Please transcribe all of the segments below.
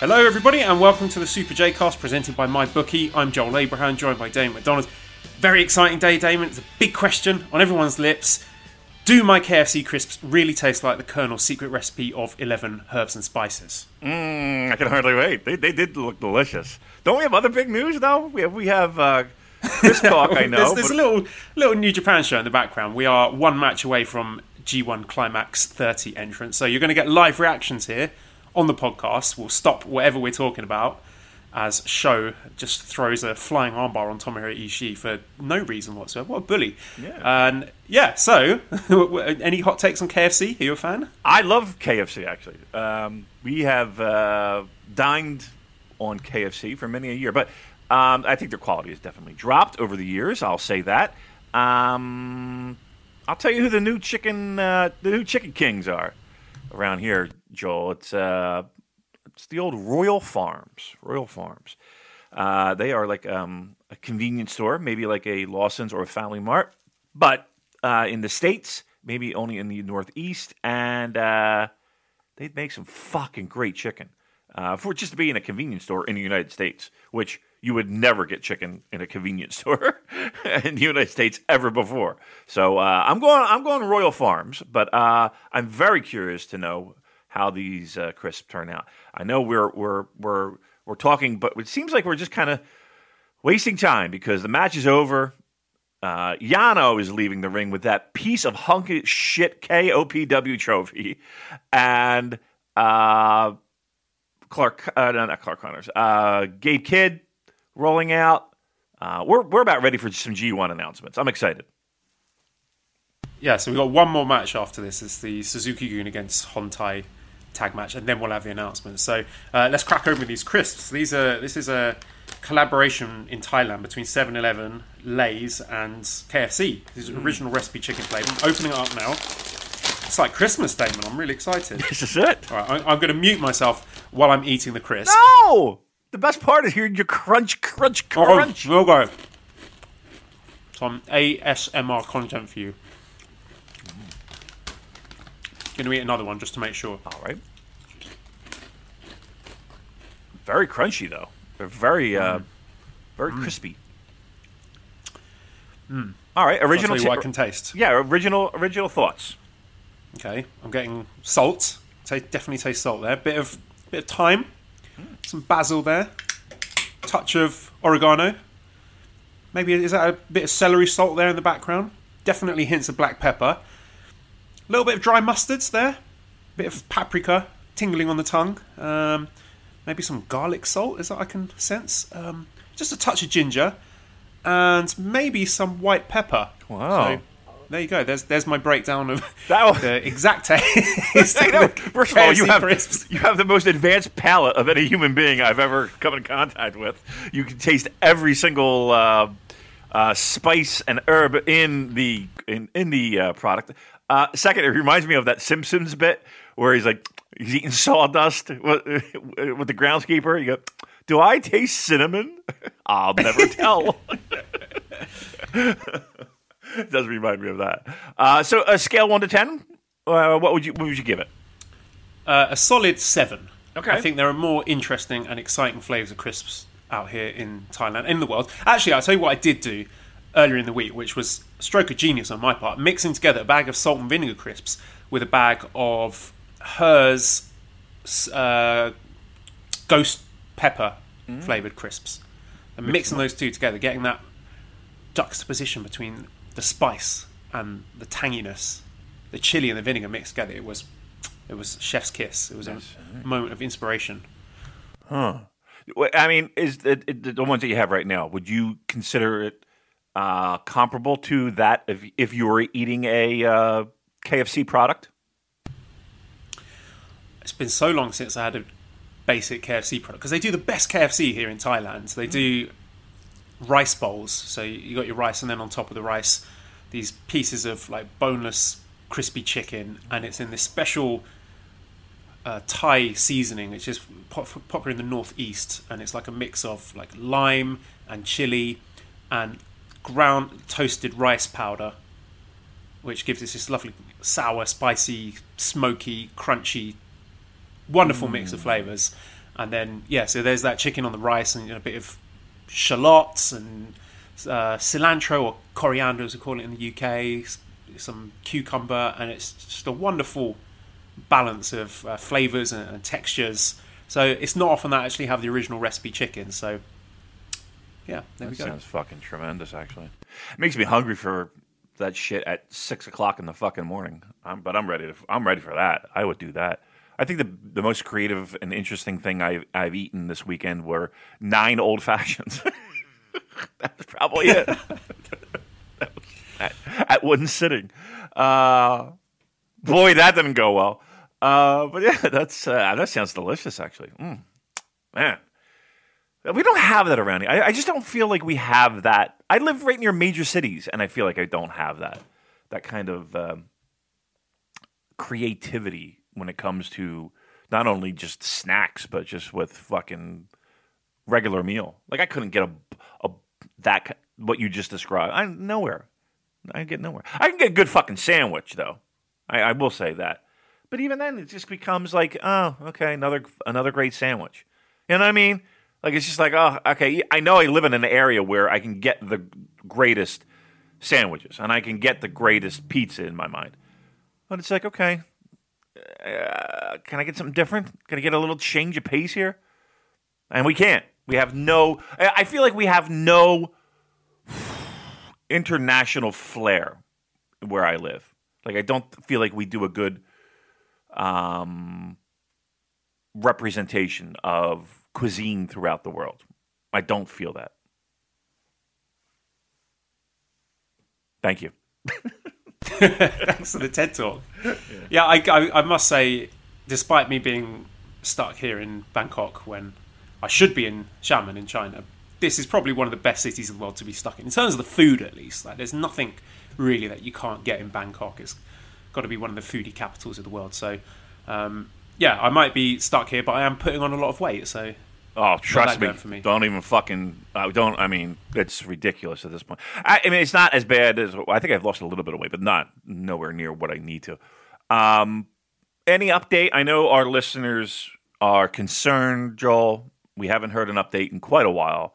Hello, everybody, and welcome to the Super J Cast presented by MyBookie. I'm Joel Abraham, joined by Damon McDonald. Very exciting day, Damon. It's a big question on everyone's lips. Do my KFC crisps really taste like the Colonel's secret recipe of 11 herbs and spices? Mm, I can hardly wait. They, they did look delicious. Don't we have other big news though? We have we have uh, Chris talk. I know. there's there's a little little New Japan show in the background. We are one match away from G1 Climax 30 entrance, so you're going to get live reactions here on the podcast. We'll stop whatever we're talking about as SHO just throws a flying armbar on Tomohiro Ishii for no reason whatsoever. What a bully! Yeah. And yeah, so any hot takes on KFC? Are you a fan? I love KFC actually. Um, we have uh, dined on KFC for many a year, but um, I think their quality has definitely dropped over the years. I'll say that. Um, I'll tell you who the new chicken uh, the new chicken kings are around here, Joel. It's uh, it's the old Royal Farms. Royal Farms. Uh, they are like um, a convenience store, maybe like a Lawson's or a Family Mart, but uh, in the states, maybe only in the Northeast, and uh, they make some fucking great chicken uh, for just to be in a convenience store in the United States, which you would never get chicken in a convenience store in the United States ever before. So uh, I'm going. I'm going Royal Farms, but uh, I'm very curious to know how these uh, crisps turn out. I know we're we're we're we're talking, but it seems like we're just kind of wasting time because the match is over. Uh, Yano is leaving the ring with that piece of hunky shit KOPW trophy, and uh, Clark, uh, no, not Clark Connors, uh, Gabe Kidd rolling out. Uh, we're we're about ready for some G1 announcements. I'm excited. Yeah, so we've got one more match after this. It's the Suzuki Gun against Hontai tag match, and then we'll have the announcement. So uh, let's crack open these crisps. These are this is a collaboration in Thailand between 7-Eleven, Lay's, and KFC. This is original recipe chicken flavour. I'm opening it up now. It's like Christmas, Damon. I'm really excited. This is it. All right, I- I'm going to mute myself while I'm eating the crisp. No, the best part is hearing your crunch, crunch, Oh, crunch. we'll go. Some ASMR content for you. To eat another one just to make sure. All right. Very crunchy though. They're very uh, mm. very mm. crispy. Mm. All right, I'll original. ta- what I can taste. yeah, original original thoughts. Okay, I'm getting salt. Ta definitely taste salt there. Bit of bit of thyme, some basil there, touch of oregano. Maybe is that a bit of celery salt there in the background? Definitely hints of black pepper. A little bit of dry mustards there. a Bit of paprika tingling on the tongue. Um, maybe some garlic salt is that I can sense. Um, just a touch of ginger, and maybe some white pepper. Wow. So, there you go. There's there's my breakdown of That was- the exact taste. Know. First of all, you have crisps. you have the most advanced palate of any human being I've ever come in contact with. You can taste every single uh, uh, spice and herb in the in, in the uh, product. Uh, second, it reminds me of that Simpsons bit where he's like he's eating sawdust with, with the groundskeeper. You go, "Do I taste cinnamon? I'll never tell." it does remind me of that. Uh, so, a scale one to ten, uh, what would you what would you give it? Uh, a solid seven. Okay. I think there are more interesting and exciting flavours of crisps out here in Thailand, in the world. Actually, I'll tell you what I did do earlier in the week, which was a stroke of genius on my part, mixing together a bag of salt and vinegar crisps with a bag of hers uh, ghost pepper flavoured crisps. And mixing those two together, getting that juxtaposition between the spice and the tanginess, the chili and the vinegar mixed together, it was it was chef's kiss. It was a moment of inspiration. Huh. I mean, is the, the the ones that you have right now? Would you consider it uh, comparable to that if if you were eating a uh, KFC product? It's been so long since I had a basic KFC product because they do the best KFC here in Thailand. They do rice bowls, so you got your rice, and then on top of the rice, these pieces of like boneless crispy chicken, and it's in this special uh, Thai seasoning, which is pop- popular in the northeast, and it's like a mix of like lime and chili and ground toasted rice powder, which gives us this lovely sour, spicy, smoky, crunchy, wonderful mix of flavors. And then yeah, so there's that chicken on the rice and a bit of shallots and uh, cilantro or coriander, as we call it in the UK, some cucumber, and it's just a wonderful balance of uh, flavors and, and textures. So it's not often that I actually have the original recipe chicken. So yeah, there we That sounds fucking tremendous, actually. It makes me hungry for that shit at six o'clock in the fucking morning. I'm, but I'm ready to. I'm ready for that. I would do that. I think the the most creative and interesting thing I've I've eaten this weekend were nine old fashions. That's probably it. at, at one sitting. Uh, boy, that didn't go well. Uh, but yeah, that's uh, that sounds delicious, actually. Mm, man. We don't have that around here. I, I just don't feel like we have that. I live right near major cities, and I feel like I don't have that that kind of um, creativity when it comes to not only just snacks, but just with fucking regular meal. Like I couldn't get a, a that what you just described. I nowhere. I get nowhere. I can get a good fucking sandwich though. I, I will say that. But even then, it just becomes like, oh, okay, another another great sandwich. You know what I mean? Like it's just like, oh, okay. I know I live in an area where I can get the greatest sandwiches and I can get the greatest pizza in my mind. But it's like, okay, uh, can I get something different? Can I get a little change of pace here? And we can't. We have no. I feel like we have no international flair where I live. Like I don't feel like we do a good um, representation of cuisine throughout the world. I don't feel that. Thank you. Thanks for the TED talk. Yeah, I, I, I must say, despite me being stuck here in Bangkok when I should be in Xiamen in China, this is probably one of the best cities in the world to be stuck in. In terms of the food, at least, like there's nothing really that you can't get in Bangkok. It's got to be one of the foodie capitals of the world. So, um, yeah, I might be stuck here, but I am putting on a lot of weight. So, Oh, trust me, me. Don't even fucking. I don't. I mean, it's ridiculous at this point. I, I mean, it's not as bad as I think I've lost a little bit of weight, but not nowhere near what I need to. Um, any update? I know our listeners are concerned, Joel. We haven't heard an update in quite a while.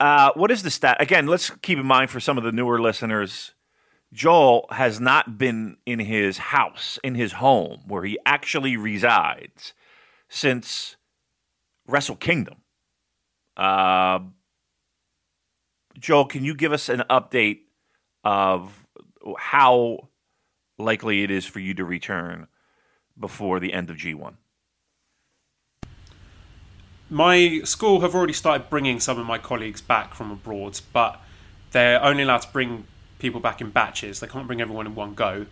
Uh, what is the stat? Again, let's keep in mind for some of the newer listeners. Joel has not been in his house, in his home, where he actually resides, since Wrestle Kingdom. Uh, Joel, can you give us an update of how likely it is for you to return before the end of G1? my school have already started bringing some of my colleagues back from abroad, but they're only allowed to bring people back in batches. They can't bring everyone in one go,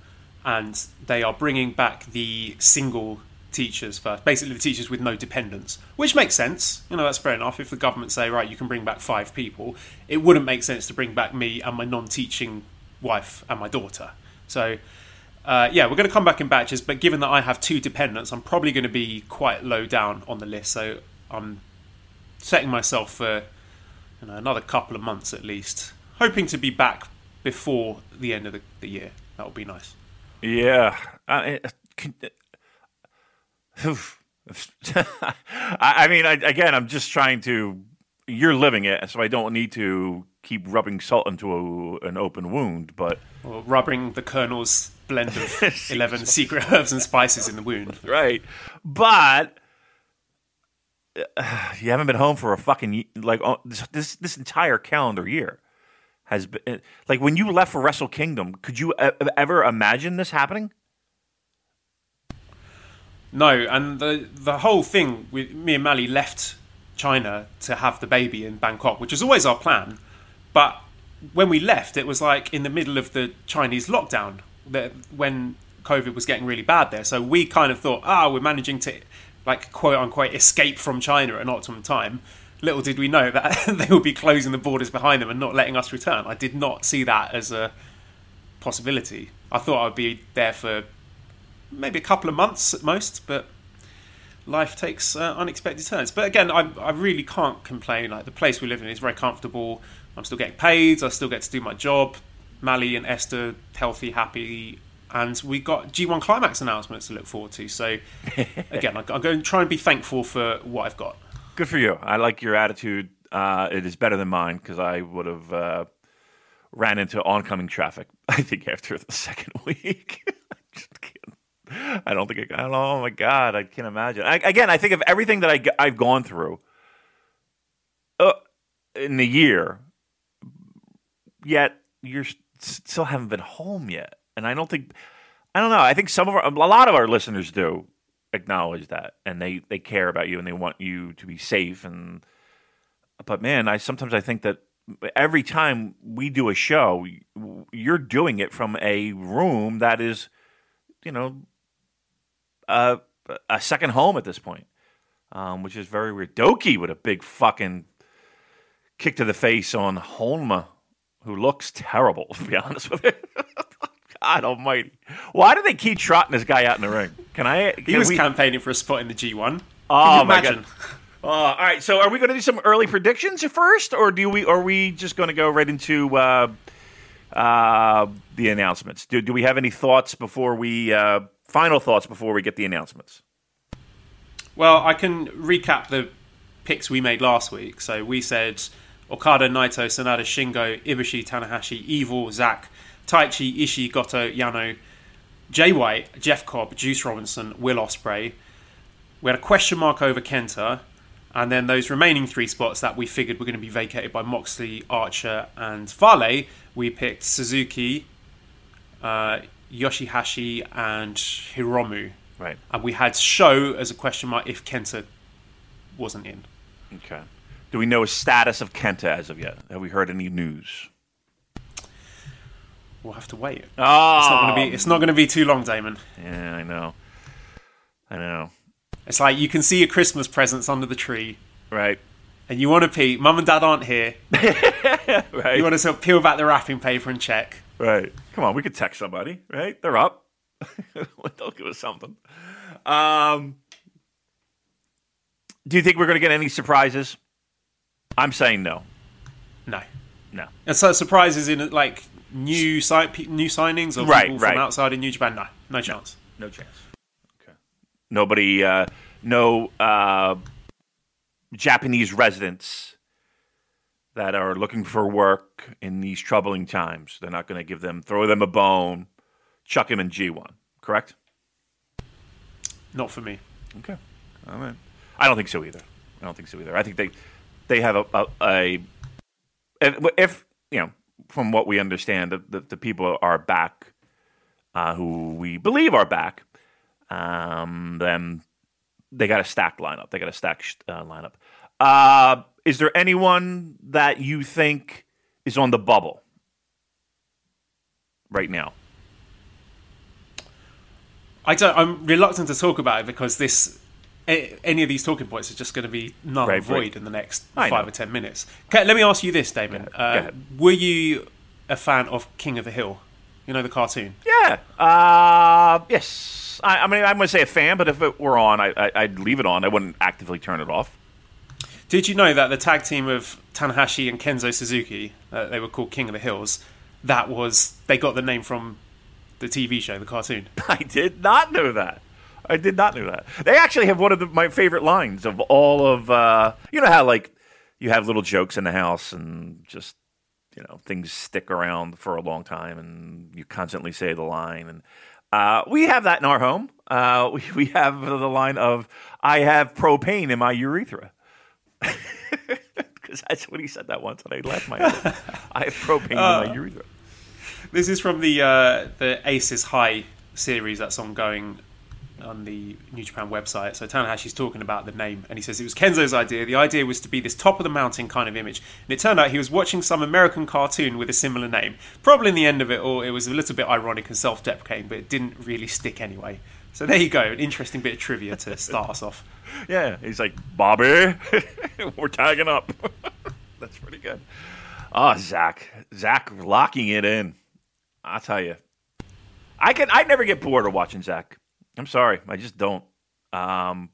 and they are bringing back the single teachers first, basically the teachers with no dependents, which makes sense. You know, that's fair enough. If the government say, right, you can bring back five people, it wouldn't make sense to bring back me and my non-teaching wife and my daughter. So. Uh, yeah, we're going to come back in batches, but given that I have two dependents, I'm probably going to be quite low down on the list. So I'm setting myself for you know, another couple of months at least, hoping to be back before the end of the, the year. That would be nice. Yeah. I, can, I, mean, I, again, I'm just trying to. You're living it, so I don't need to keep rubbing salt into a, an open wound. But Or rubbing the Colonel's blend of 11 secret herbs and spices in the wound. right, but uh, you haven't been home for a fucking like uh, this this entire calendar year has been like when you left for Wrestle Kingdom. Could you ever imagine this happening? No, and the the whole thing with me and Mally left China to have the baby in Bangkok, which was always our plan. But when we left, it was like in the middle of the Chinese lockdown, that when COVID was getting really bad there. So we kind of thought, ah, we're managing to like quote unquote escape from China at an optimum time. Little did we know that they would be closing the borders behind them and not letting us return. I did not see that as a possibility. I thought I'd be there for maybe a couple of months at most, but life takes uh, unexpected turns. But again, I, I really can't complain. Like the place we live in is very comfortable. I'm still getting paid. I still get to do my job. Mally and Esther healthy, happy, and we got G1 Climax announcements to look forward to. So again, I'm going to try and be thankful for what I've got. Good for you. I like your attitude. Uh, it is better than mine because I would have uh, ran into oncoming traffic. I think after the second week. Just kidding. I don't think I. Oh my god, I can't imagine. I, again, I think of everything that I, I've gone through uh, in the year, yet you're still haven't been home yet, and I don't think. I don't know. I think some of our, a lot of our listeners do acknowledge that, and they they care about you, and they want you to be safe. And but man, I sometimes I think that every time we do a show, you're doing it from a room that is, you know, a, a second home at this point, um, which is very weird. Douki with a big fucking kick to the face on Honma, who looks terrible, to be honest with you. God almighty. Why do they keep trotting this guy out in the ring? Can I? Can he was we... campaigning for a spot in the G1. Oh, my God. Uh, all right, so are we going to do some early predictions first, or do we? Or are we just going to go right into uh, uh, the announcements? Do, do we have any thoughts before we uh, final thoughts before we get the announcements? Well, I can recap the picks we made last week. So we said Okada, Naito, Sanada, Shingo, Ibushi, Tanahashi, Evil, Zack, Taichi, Ishii, Goto, Yano, Jay White, Jeff Cobb, Juice Robinson, Will Ospreay. We had a question mark over Kenta, and then those remaining three spots that we figured were going to be vacated by Moxley, Archer, and Fale, we picked Suzuki, uh, Yoshihashi, and Hiromu. Right. And we had SHO as a question mark if Kenta wasn't in. Okay. Do we know a status of Kenta as of yet? Have we heard any news? We'll have to wait. Oh, It's not going to be. It's not going to be too long, Damon. yeah, I know. I know. It's like you can see your Christmas presents under the tree, Right. and you want to peek. Mum and Dad aren't here. Right. You want to sort of peel back the wrapping paper and check. Right. Come on, we could text somebody, right? They're up. They'll give us something. Um, do you think we're going to get any surprises? I'm saying no. No. No. And so surprises in like new si- new signings or Right, people right. from outside in New Japan. No, no chance. No chance. Okay. Nobody, uh, no uh, Japanese residents that are looking for work in these troubling times. They're not going to give them, throw them a bone, chuck him in G1. Correct? Not for me. Okay. All right. I don't think so either. I don't think so either. I think they they have a a, a if, if you know from what we understand the, the, the people are back uh, who we believe are back. Um, then they got a stacked lineup. They got a stacked uh, lineup. Uh, is there anyone that you think is on the bubble right now? I don't. I'm reluctant to talk about it because this. Any of these talking points are just going to be null and void in the next I five know. or ten minutes. Okay, let me ask you this, Damon. Uh, were you a fan of King of the Hill? You know the cartoon. Yeah. Uh, yes. I, I mean, I'm going to say a fan, but if it were on, I, I, I'd leave it on. I wouldn't actively turn it off. Did you know that the tag team of Tanahashi and Kenzo Suzuki, uh, they were called King of the Hills, that was they got the name from the TV show, the cartoon. I did not know that. I did not know that. They actually have one of the, my favorite lines of all of. Uh, you know how like you have little jokes in the house and just you know things stick around for a long time and you constantly say the line and uh, we have that in our home. Uh, we we have the line of "I have propane in my urethra." Because that's what he said that once, and I laughed my head. I have propane in my urethra. This is from the uh, the Aces High series that's ongoing on the New Japan website. So Tanahashi's talking about the name, and he says it was Kenzo's idea. The idea was to be this top of the mountain kind of image, and it turned out he was watching some American cartoon with a similar name. Probably in the end of it all, it was a little bit ironic and self-deprecating, but it didn't really stick anyway. So there you go, an interesting bit of trivia to start us off. Yeah, he's like, Bobby, we're tagging up. That's pretty good. Oh, Zack, Zack locking it in. I tell you, I can. I never get bored of watching Zack. I'm sorry, I just don't. Um,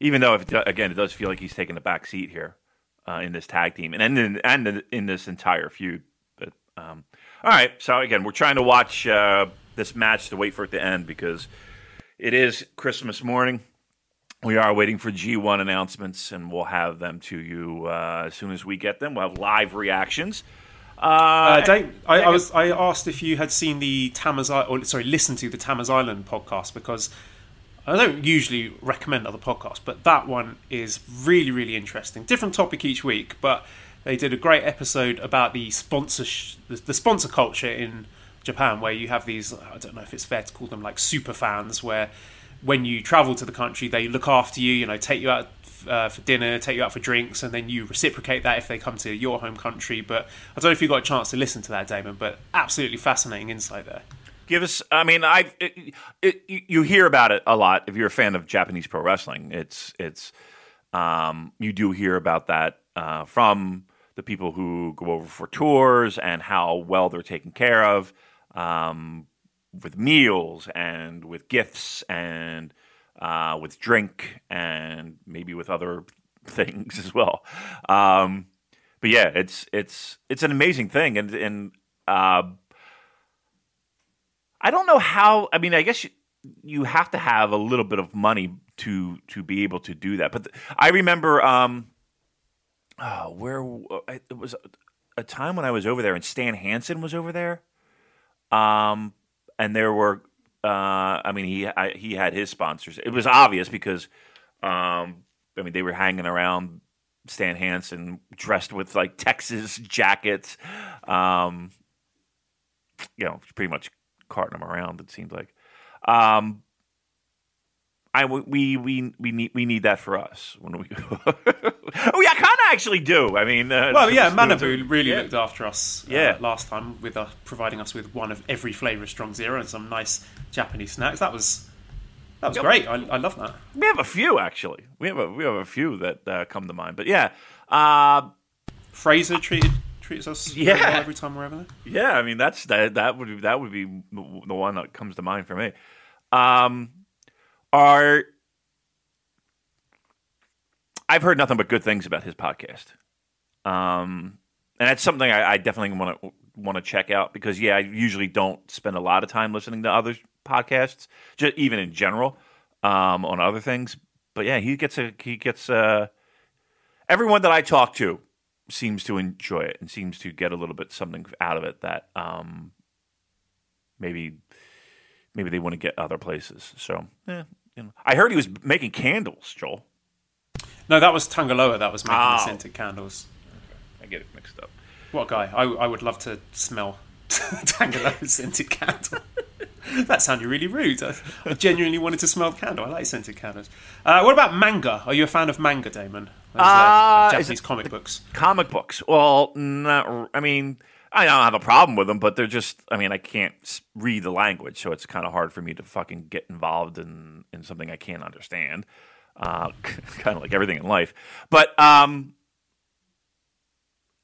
even though, if, again, it does feel like he's taking the back seat here uh, in this tag team and and and in this entire feud. But um, all right, so again, we're trying to watch uh, this match to wait for it to end because it is Christmas morning. We are waiting for G1 announcements, and we'll have them to you uh, as soon as we get them. We'll have live reactions. Uh, uh, Dave, I, I, was I asked if you had seen the Tama's or sorry, listened to the Tama's Island podcast because I don't usually recommend other podcasts, but that one is really really interesting. Different topic each week, but they did a great episode about the sponsor the, the sponsor culture in Japan, where you have these I don't know if it's fair to call them like super fans, where when you travel to the country, they look after you, you know, take you out uh, for dinner, take you out for drinks, and then you reciprocate that if they come to your home country. But I don't know if you got a chance to listen to that, Damon, but absolutely fascinating insight there. Give us, I mean, I you hear about it a lot if you're a fan of Japanese pro wrestling. It's it's um, you do hear about that uh, from the people who go over for tours and how well they're taken care of um, with meals and with gifts and uh, with drink and maybe with other things as well. Um, but yeah, it's it's it's an amazing thing, and and uh, I don't know how. I mean, I guess you, you, have to have a little bit of money to to be able to do that. But I remember um, oh, where it was a time when I was over there, and Stan Hansen was over there. Um, and there were uh, I mean, he I, he had his sponsors. It was obvious because, um, I mean, they were hanging around Stan Hansen dressed with like Texas jackets, um, you know, pretty much carting them around. It seemed like. Um, I we we we need we need that for us when we. go. oh yeah, I kind of actually do. I mean, uh, well, yeah, Manabu really yeah. looked after us. Uh, yeah. last time with uh, providing us with one of every flavour of Strong Zero and some nice Japanese snacks. That was that was yep. great. I, I love that. We have a few actually. We have a we have a few that uh, come to mind. But yeah, uh, Fraser treated treats us yeah every time we're ever there. Yeah, I mean that's that that would that would be the one that comes to mind for me. Um, are I've heard nothing but good things about his podcast. Um, and that's something I, I definitely want to want to check out because yeah, I usually don't spend a lot of time listening to other podcasts, just even in general, um, on other things. But yeah, he gets a he gets uh, everyone that I talk to seems to enjoy it and seems to get a little bit something out of it that um, maybe maybe they want to get other places. So yeah, you know. I heard he was making candles, Joel. No, that was Tanga Loa that was making oh. the scented candles. Okay. I get it mixed up. What guy? I, I would love to smell Tanga Loa's scented candle. that sounded really rude. I, I, genuinely wanted to smell the candle. I like scented candles. Uh, what about manga? Are you a fan of manga, Damon? Those, uh, Japanese comic books. Comic books. Well, not. I mean, I don't have a problem with them, but they're just. I mean, I can't read the language, so it's kind of hard for me to fucking get involved in in something I can't understand. Uh, kind of like everything in life, but um,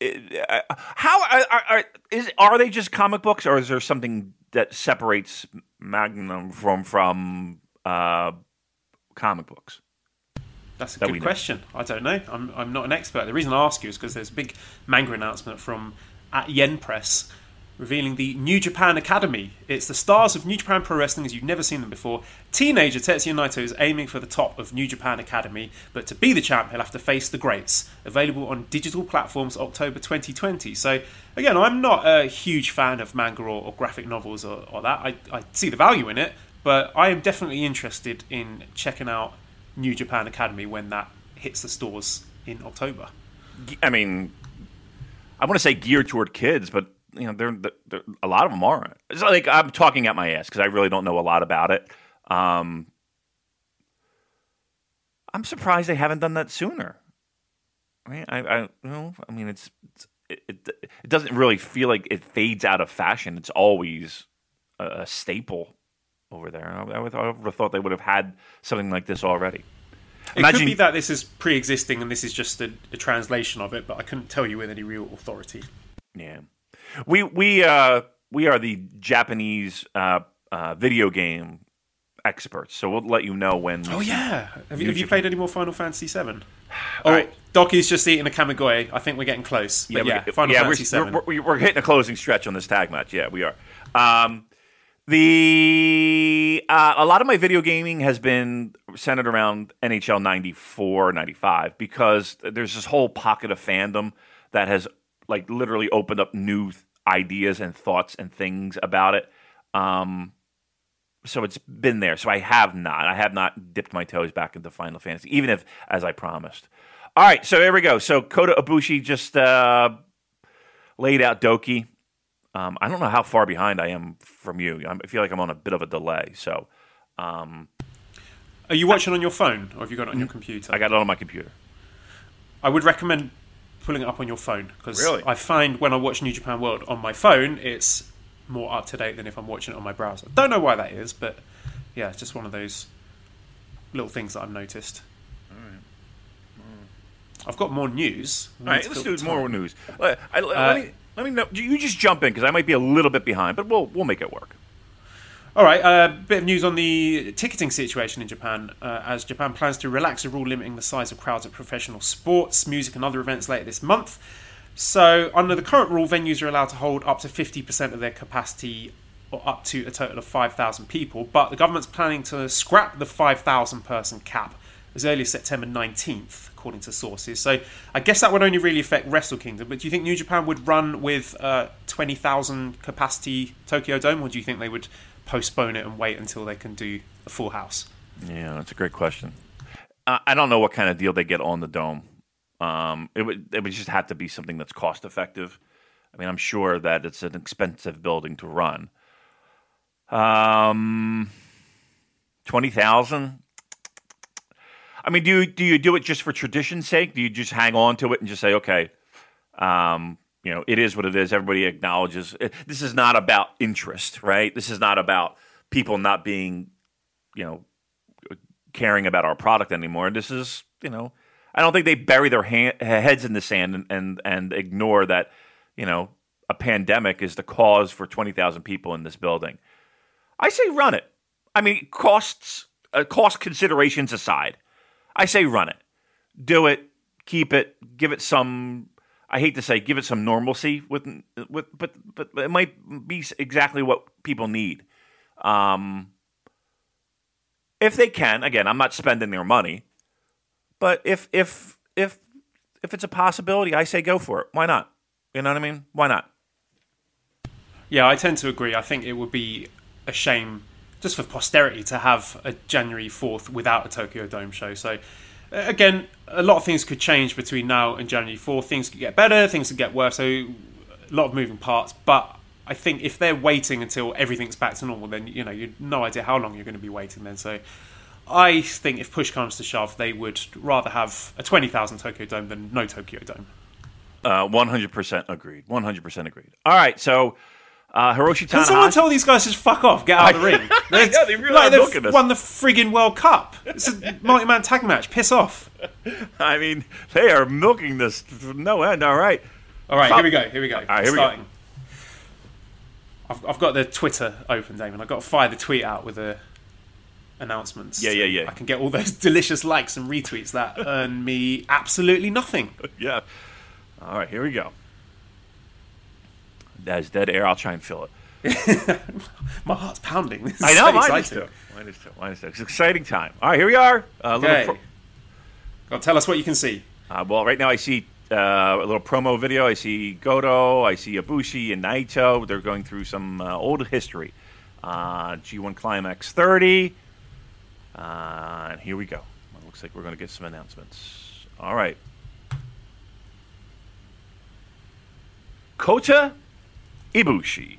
it, uh, how are, are, is are they just comic books, or is there something that separates Magnum from from uh, comic books? That's a that good question. I don't know. I'm, I'm not an expert. The reason I ask you is because there's a big manga announcement from at Yen Press revealing the New Japan Academy. It's the stars of New Japan Pro Wrestling as you've never seen them before. Teenager Tetsuya Naito is aiming for the top of New Japan Academy, but to be the champ, he'll have to face the greats. Available on digital platforms October 2020. So, again, I'm not a huge fan of manga or, or graphic novels or, or that. I, I see the value in it, but I am definitely interested in checking out New Japan Academy when that hits the stores in October. I mean, I want to say geared toward kids, but you know, they're, they're, a lot of them are. It's like I'm talking at my ass because I really don't know a lot about it. Um, I'm surprised they haven't done that sooner. I mean, I, I you know, I mean, it's, it's it, it, it doesn't really feel like it fades out of fashion. It's always a, a staple over there. I, I would- I would have thought they would have had something like this already. It could be that this is pre-existing and this is just a, a translation of it, but I couldn't tell you with any real authority. Yeah, we we uh, we are the Japanese uh, uh, video game experts, so we'll let you know when. Oh yeah, have you, have you played any more Final Fantasy Seven? Oh, right. Douki's just eating a Kamigoye. I think we're getting close. But yeah, we- Final yeah, Fantasy we're, Seven. We're, we're, we're hitting a closing stretch on this tag match. Yeah, we are. Um, the uh, a lot of my video gaming has been centered around NHL 94, 95 because there's this whole pocket of fandom that has like literally opened up new th- ideas and thoughts and things about it. Um, so it's been there. So I have not. I have not dipped my toes back into Final Fantasy, even if as I promised. All right, so here we go. So Kota Ibushi just uh, laid out Douki. Um, I don't know how far behind I am from you. I'm- feel like I'm on a bit of a delay. So um, Are you watching on your phone or have you got it on your computer? I got it on my computer. I would recommend pulling it up on your phone because Really? I find when I watch New Japan World on my phone, it's more up to date than if I'm watching it on my browser. Don't know why that is, but yeah, it's just one of those little things that I've noticed. I've got more news. All right, let's do the more news. Uh, I, Uh, me, let me know. You just jump in because I might be a little bit behind, but we'll we'll make it work. All right, a uh, bit of news on the ticketing situation in Japan, uh, as Japan plans to relax a rule limiting the size of crowds at professional sports, music, and other events later this month. So, under the current rule, venues are allowed to hold up to 50% of their capacity or up to a total of 5,000 people, but the government's planning to scrap the 5,000 person cap as early as September 19th, according to sources. So, I guess that would only really affect Wrestle Kingdom, but do you think New Japan would run with uh, 20,000 capacity Tokyo Dome, or do you think they would postpone it and wait until they can do a full house? Yeah, that's a great question. I don't know what kind of deal they get on the dome. Um, it would it would just have to be something that's cost effective. I mean, I'm sure that it's an expensive building to run. Um, twenty thousand. I mean, do you do you do it just for tradition's sake? Do you just hang on to it and just say, okay, um, you know, it is what it is. Everybody acknowledges it. this is not about interest, right? This is not about people not being, you know, caring about our product anymore. This is, you know, I don't think they bury their heads in the sand and, and and ignore that, you know, a pandemic is the cause for twenty thousand people in this building. I say run it. I mean, costs, uh, cost considerations aside, I say run it. Do it. Keep it. Give it some. I hate to say, give it some normalcy with with, but but it might be exactly what people need. Um, if they can, again, I'm not spending their money, but if if if if it's a possibility, I say go for it. Why not? You know what I mean? Why not? Yeah, I tend to agree. I think it would be a shame just for posterity to have a January 4th without a Tokyo Dome show. So, again, a lot of things could change between now and January 4th. Things could get better, things could get worse. So, a lot of moving parts. But I think if they're waiting until everything's back to normal, then, you know, you've no idea how long you're going to be waiting then. So, I think if push comes to shove, they would rather have a 20,000 Tokyo Dome than no Tokyo Dome. Uh, 100% agreed. 100% agreed. All right, so uh, Hiroshi Can someone tell these guys to just fuck off, get out of the ring? I know, they really like, they've won the friggin' World Cup. It's a multi-man tag match. Piss off. I mean, they are milking this no end. All right. All right, here we go. Here we go. right, here we go. Starting. I've, I've got the Twitter open, Damon. I've got to fire the tweet out with the announcements. Yeah, yeah, yeah. I can get all those delicious likes and retweets that earn me absolutely nothing. Yeah. All right, here we go. That's dead air. I'll try and fill it. My heart's pounding. This I know. so mine is too. Mine is too. Mine is too. It's an exciting time. All right, here we are. Little Okay. pro- God, tell us what you can see. Uh, well, right now I see uh, a little promo video. I see Goto, I see Ibushi and Naito. They're going through some uh, old history. Uh, G1 Climax 30. Uh, and here we go. It looks like we're going to get some announcements. All right. Kota Ibushi.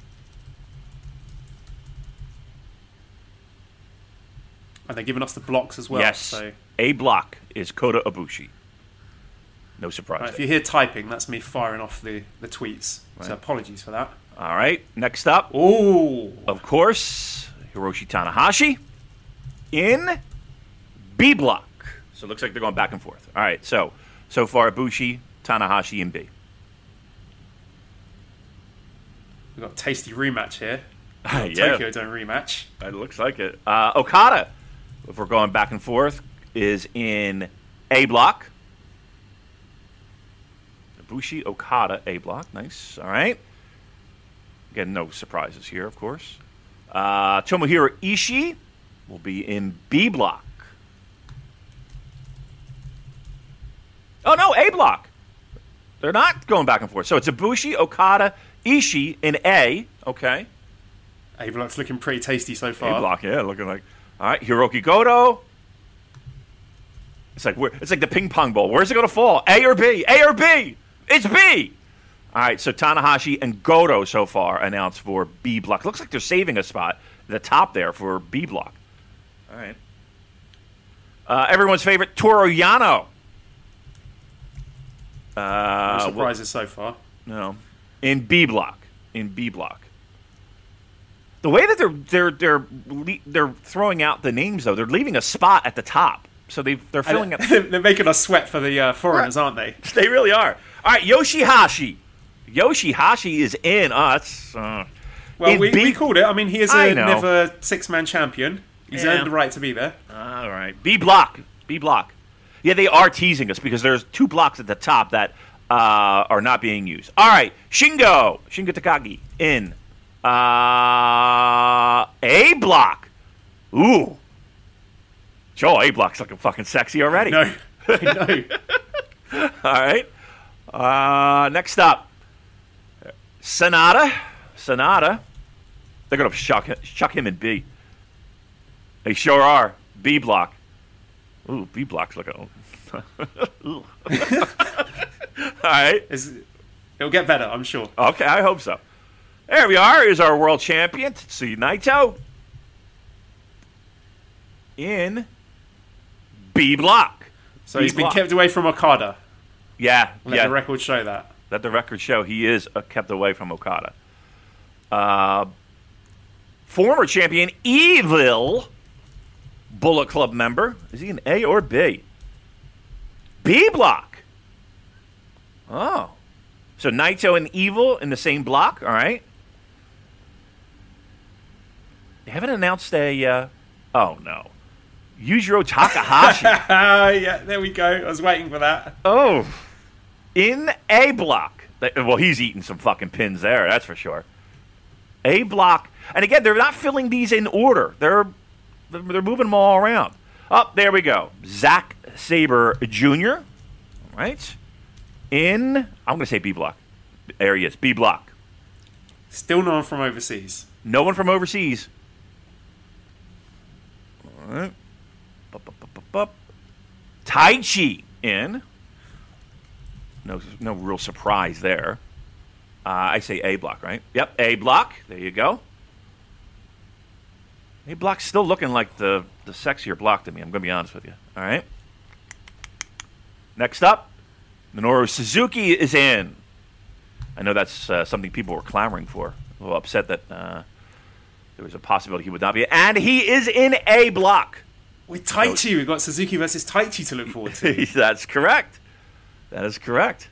And they're giving us the blocks as well. yes. So A block is Kota Ibushi. No surprise. right, if you hear typing, that's me firing off the, the tweets. Right. So apologies for that. All right. Next up, Oh, of course, Hiroshi Tanahashi in B block. So it looks like they're going back and forth. All right, so so far Ibushi, Tanahashi, and B. We've got a tasty rematch here. yeah, Tokyo Dome rematch. it looks like it. Uh, Okada, if we're going back and forth, is in A block. Ibushi, Okada, A block. Nice. All right. Again, no surprises here, of course. Uh, Tomohiro Ishii will be in B block. Oh no, A block. They're not going back and forth. So it's Ibushi, Okada, Ishii in A. Okay. A block's looking pretty tasty so A far. block, yeah, looking like. All right, Hiroki Goto. It's like where, it's like the ping pong ball. Where's it going to fall? A or B? A or B? It's B. All right, so Tanahashi and Goto so far announced for B block. Looks like they're saving a spot at the top there for B block. All right. Uh, everyone's favorite Toru Yano. No Uh, well- surprises so far. no, in B block. In B block. The way that they're they're they're le- they're throwing out the names though, they're leaving a spot at the top, so they they're filling it. They're making us sweat for the uh, foreigners, aren't they? they really are. All right, Yoshihashi. Yoshihashi is in. That's uh, Well, in we, B- we called it. I mean, he is a never six-man champion. He's Yeah. earned the right to be there. All right. B block. B block. Yeah, they are teasing us because there's two blocks at the top that uh, are not being used. All right. Shingo. Shingo Takagi in. Uh, A block. Ooh. Joel, A block's looking fucking sexy already. No, no. All right. Uh, next up, Sanada. Sanada. They're going to chuck, chuck him in B. They sure are. B block. Ooh, B block's looking. Ooh. All right. It's, it'll get better, I'm sure. Okay, I hope so. There we are. Is our world champion, Tetsuya Naito. In B block. So B he's been kept away from Okada. Yeah, Let yeah. the record show that. Let the record show he is uh, kept away from Okada. Uh, former champion Evil, Bullet Club member. Is he an A or B? B block. Oh. So Naito and Evil in the same block? All right. They haven't announced a. Uh, oh, no. Yujiro Takahashi. Ah, yeah, there we go. I was waiting for that. Oh, in A block. Well, he's eating some fucking pins there, that's for sure. A block, and again, they're not filling these in order. They're they're, moving them all around. Up there we go. Zack Sabre Jr. All right, in I'm going to say B block. There he is, B block. Still no one from overseas. No one from overseas. All right. Bup, bup, bup, bup, bup. Taichi in. No, no real surprise there. Uh, I say A block, right? Yep, A block. There you go. A block's still looking like the, the sexier block to me. I'm going to be honest with you. All right. Next up, Minoru Suzuki is in. I know that's uh, something people were clamoring for. A little upset that uh, there was a possibility he would not be. And he is in A block. With Taichi, we've got Suzuki versus Taichi to look forward to. That's correct. That is correct.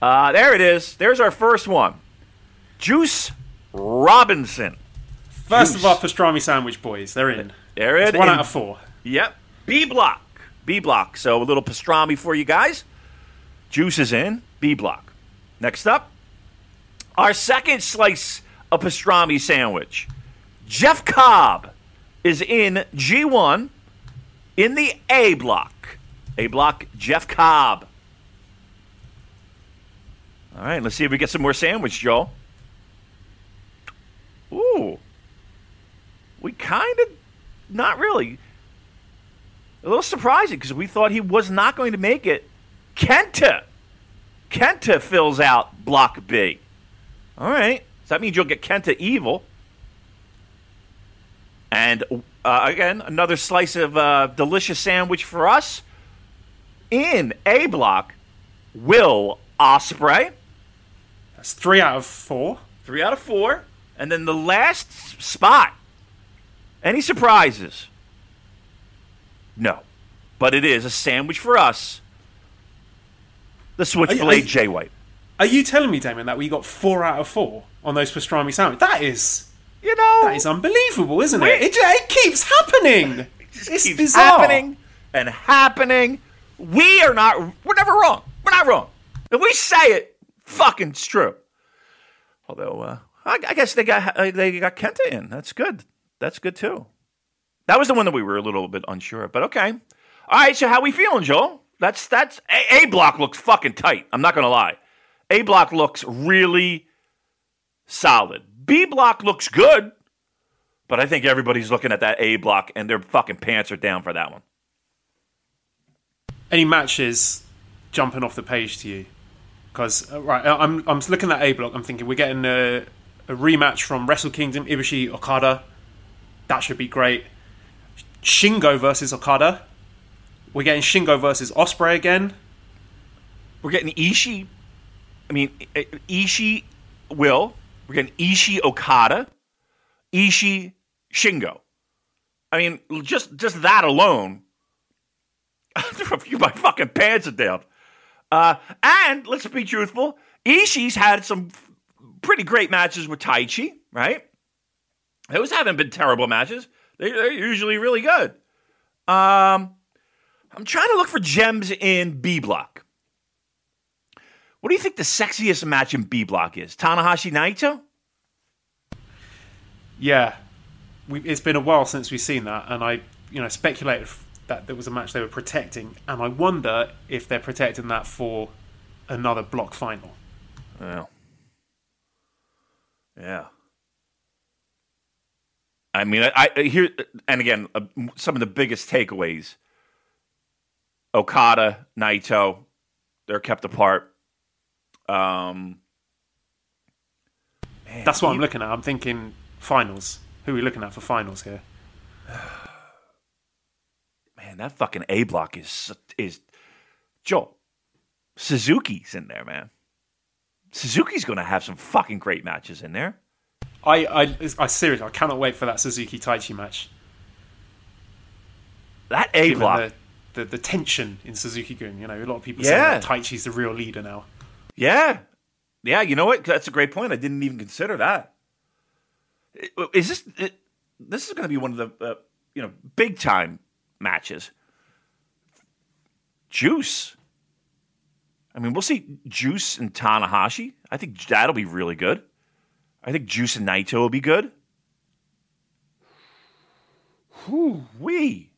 Uh, there it is. There's our first one. Juice Robinson. First Juice. of our pastrami sandwich boys, they're in. There it It's one in- out of four. Yep. B block. B block. So a little pastrami for you guys. Juice is in. B block. Next up, our second slice of pastrami sandwich. Jeff Cobb is in G1 in the A block. A block, Jeff Cobb. All right, let's see if we get some more sandwich, Joel. Ooh. We kind of, not really. A little surprising because we thought he was not going to make it. Kenta. Kenta fills out Block B. All right. So that means you'll get Kenta Evil. And uh, again, another slice of uh, delicious sandwich for us. In A block, Will Ospreay. That's three out of four. Three out of four. And then the last spot Any surprises? No. But it is a sandwich for us. The Switchblade Jay White. Are you telling me, Damon, that we got four out of four on those pastrami sandwiches? That is You know, that is unbelievable, isn't it? It, it keeps happening. It's keeps bizarre. happening and happening. We are not. We're never wrong. We're not wrong. If we say it, fucking it's true. Although, uh, I, I guess they got uh, they got Kenta in. That's good. That's good too. That was the one that we were a little bit unsure of, but okay. All right. So how we feeling, Joel? That's that's A, a block looks fucking tight. I'm not gonna lie. A block looks really solid. B block looks good. But I think everybody's looking at that A block and their fucking pants are down for that one. Any matches jumping off the page to you? Because uh, right, I- I'm I'm looking at A block. I'm thinking we're getting a, a rematch from Wrestle Kingdom, Ibushi Okada. That should be great. Shingo versus Okada. We're getting Shingo versus Ospreay again. We're getting Ishii. I mean, I- Ishii will. We're getting Ishii Okada, Ishii Shingo. I mean, just just that alone. Few my fucking pants are down. Uh, and let's be truthful, Ishii's had some pretty great matches with Taichi, right? Those haven't been terrible matches. They, they're usually really good. Um, I'm trying to look for gems in B block. What do you think the sexiest match in B block is? Tanahashi Naito? Yeah, we, it's been a while since we've seen that, and I, you know, speculated that there was a match they were protecting, and I wonder if they're protecting that for another block final. Yeah. Yeah. I mean, I, I here and again, uh, some of the biggest takeaways. Okada, Naito, they're kept apart. Um, man, That's what I'm looking at. I'm thinking finals. Who are we looking at for finals here? Man, that fucking A block is is Joel. Suzuki's in there, man. Suzuki's going to have some fucking great matches in there. I, I, I seriously, I cannot wait for that Suzuki Taichi match. That A block, the, the, tension in Suzuki Gun, you know, a lot of people Yeah. say that Taichi's the real leader now. yeah, yeah. You know what? That's a great point. I didn't even consider that. Is this it, this is going to be one of the uh, you know big time matches? Juice. I mean, we'll see Juice and Tanahashi. I think that'll be really good. I think Juice and Naito will be good. Whoo wee.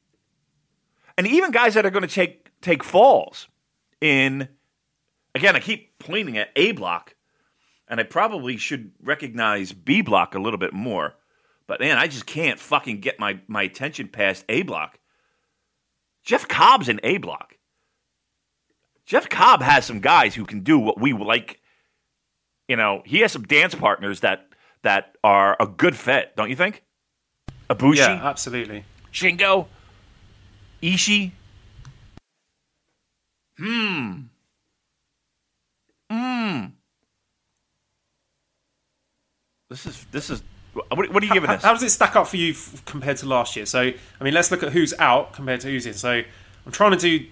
And even guys that are going to take take falls in again, I keep pointing at A block, and I probably should recognize B block a little bit more. But man, I just can't fucking get my, my attention past A block. Jeff Cobb's in A block. Jeff Cobb has some guys who can do what we like. You know, he has some dance partners that that are a good fit, don't you think? Ibushi, Yeah, absolutely. Shingo, Ishii. Hmm. Hmm. This is this is. What, what are you giving How, this? how does it stack up for you f- compared to last year? So, I mean, let's look at who's out compared to who's in. So, I'm trying to do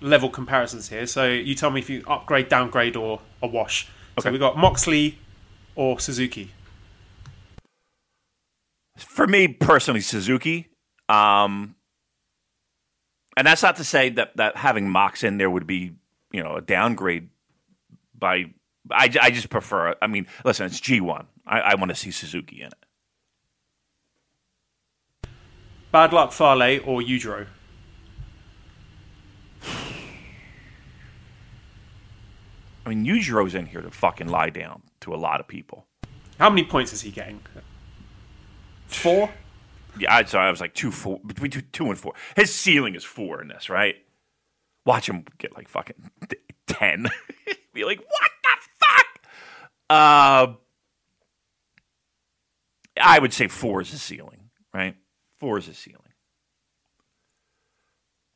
level comparisons here. So, you tell me if you upgrade, downgrade, or a wash. Okay. So, we got Moxley or Suzuki. For me personally, Suzuki. Um, and that's not to say that that having Mox in there would be you know a downgrade. By I, I just prefer. I mean, listen, it's G one. I, I want to see Suzuki in it. Bad Luck Fale or Yujiro. I mean, Yujiro's in here to fucking lie down to a lot of people. How many points is he getting? Four? Yeah, I, so I was like two, four, between two, two and four. His ceiling is four in this, right? Watch him get like fucking ten. Be like, what the fuck? Uh, I would say four is the ceiling, right? Four is the ceiling.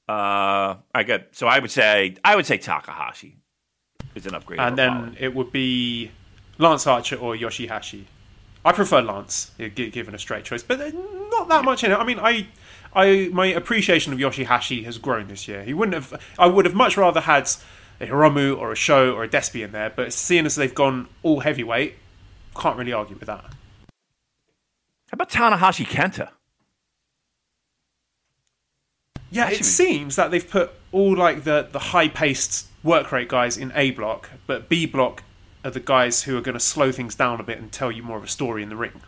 Uh, I got so I would say I would say Takahashi is an upgrade. And then it would be Lance Archer or Yoshihashi. I prefer Lance, given a straight choice, but not that much in it. I mean, I, I, my appreciation of Yoshihashi has grown this year. He wouldn't have. I would have much rather had a Hiromu or a SHO or a Despi in there, but seeing as they've gone all heavyweight, can't really argue with that. How about Tanahashi Kenta? Yeah, it seems that they've put all like the the high paced work rate guys in A block, but B block are the guys who are going to slow things down a bit and tell you more of a story in the ring.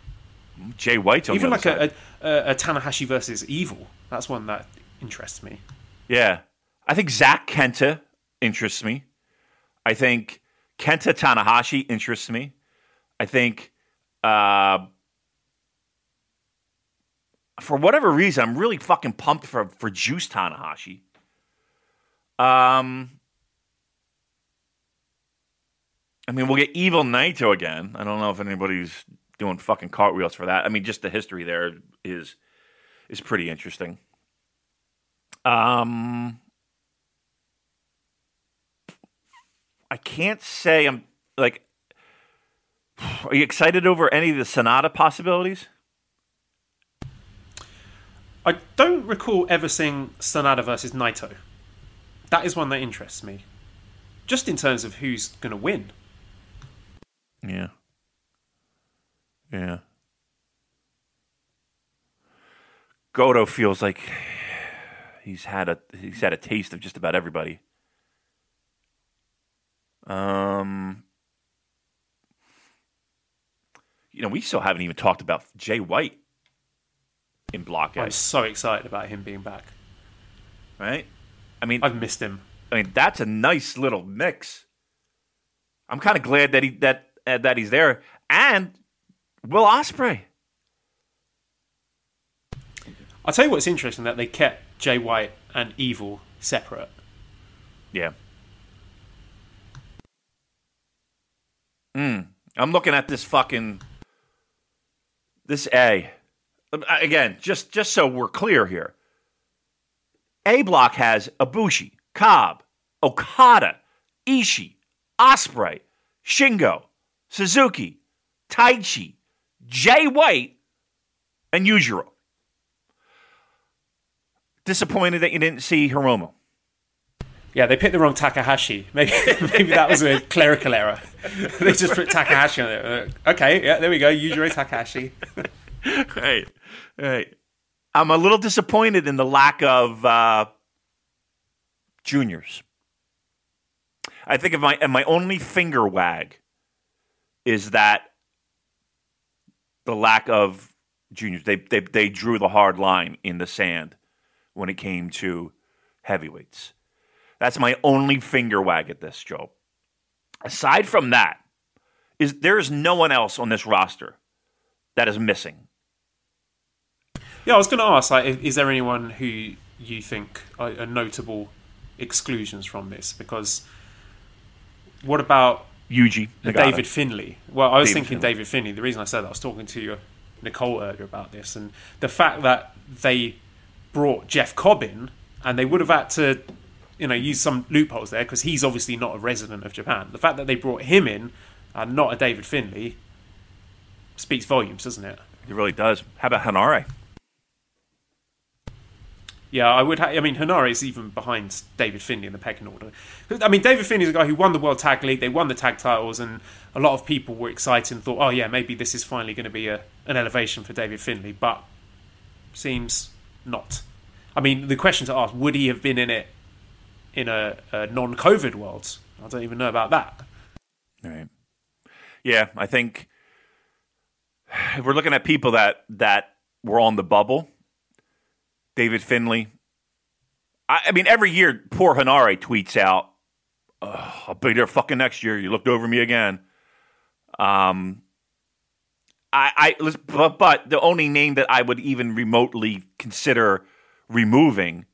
Jay White, even like a, a, a, Tanahashi versus Evil. That's one that interests me. Yeah, I think Zack Kenta interests me. I think Kenta Tanahashi interests me. I think uh, for whatever reason, I'm really fucking pumped for for Juice Tanahashi. Um, I mean, we'll get Evil Naito again. I don't know if anybody's doing fucking cartwheels for that. I mean, just the history there is is pretty interesting. Um, I can't say I'm like. Are you excited over any of the Sanada possibilities? I don't recall ever seeing Sanada versus Naito. That is one that interests me. Just in terms of who's going to win. Yeah. Yeah. Goto feels like he's had a he's had a taste of just about everybody. Um you know, we still haven't even talked about Jay White in Block A. I'm so excited about him being back. Right? I mean, I've missed him. I mean, that's a nice little mix. I'm kind of glad that he that uh, that he's there, and Will Ospreay. I'll tell you what's interesting that they kept Jay White and Evil separate. Yeah. Mm. I'm looking at this fucking this A. Again, just just so we're clear here. A block has Ibushi, Cobb, Okada, Ishii, Ospreay, Shingo, Suzuki, Taichi, Jay White, and Yujiro. Disappointed that you didn't see Hiromu. Yeah, they picked the wrong Takahashi. Maybe maybe that was a clerical error. they just put Takahashi on there. Okay, yeah, there we go. Yujiro Takahashi. right, right. I'm a little disappointed in the lack of uh, juniors. I think of my and my only finger wag is that the lack of juniors. They, they they drew the hard line in the sand when it came to heavyweights. That's my only finger wag at this, Joe. Aside from that, is there is no one else on this roster that is missing. Yeah, I was going to ask, like, is there anyone who you think are, are notable exclusions from this? Because what about Yuji, David Finlay. Well, I was David thinking Finlay. David Finlay. The reason I said that, I was talking to Nicole earlier about this, and the fact that they brought Jeff Cobb in, and they would have had to, you know, use some loopholes there because he's obviously not a resident of Japan. The fact that they brought him in and not a David Finlay speaks volumes, doesn't it? It really does. How about Henare? Yeah, I would. Ha- I mean, Henare is even behind David Finlay in the pecking order. I mean, David Finlay is a guy who won the World Tag League. They won the tag titles, and a lot of people were excited and thought, "Oh yeah, maybe this is finally going to be a, an elevation for David Finlay." But seems not. I mean, the question to ask: Would he have been in it in a, a non-COVID world? I don't even know about that. Right. Yeah, I think if we're looking at people that that were on the bubble David Finlay. I, I mean, every year, poor Henare tweets out, "I'll be there fucking next year." You looked over me again. Um, I, I but, but the only name that I would even remotely consider removing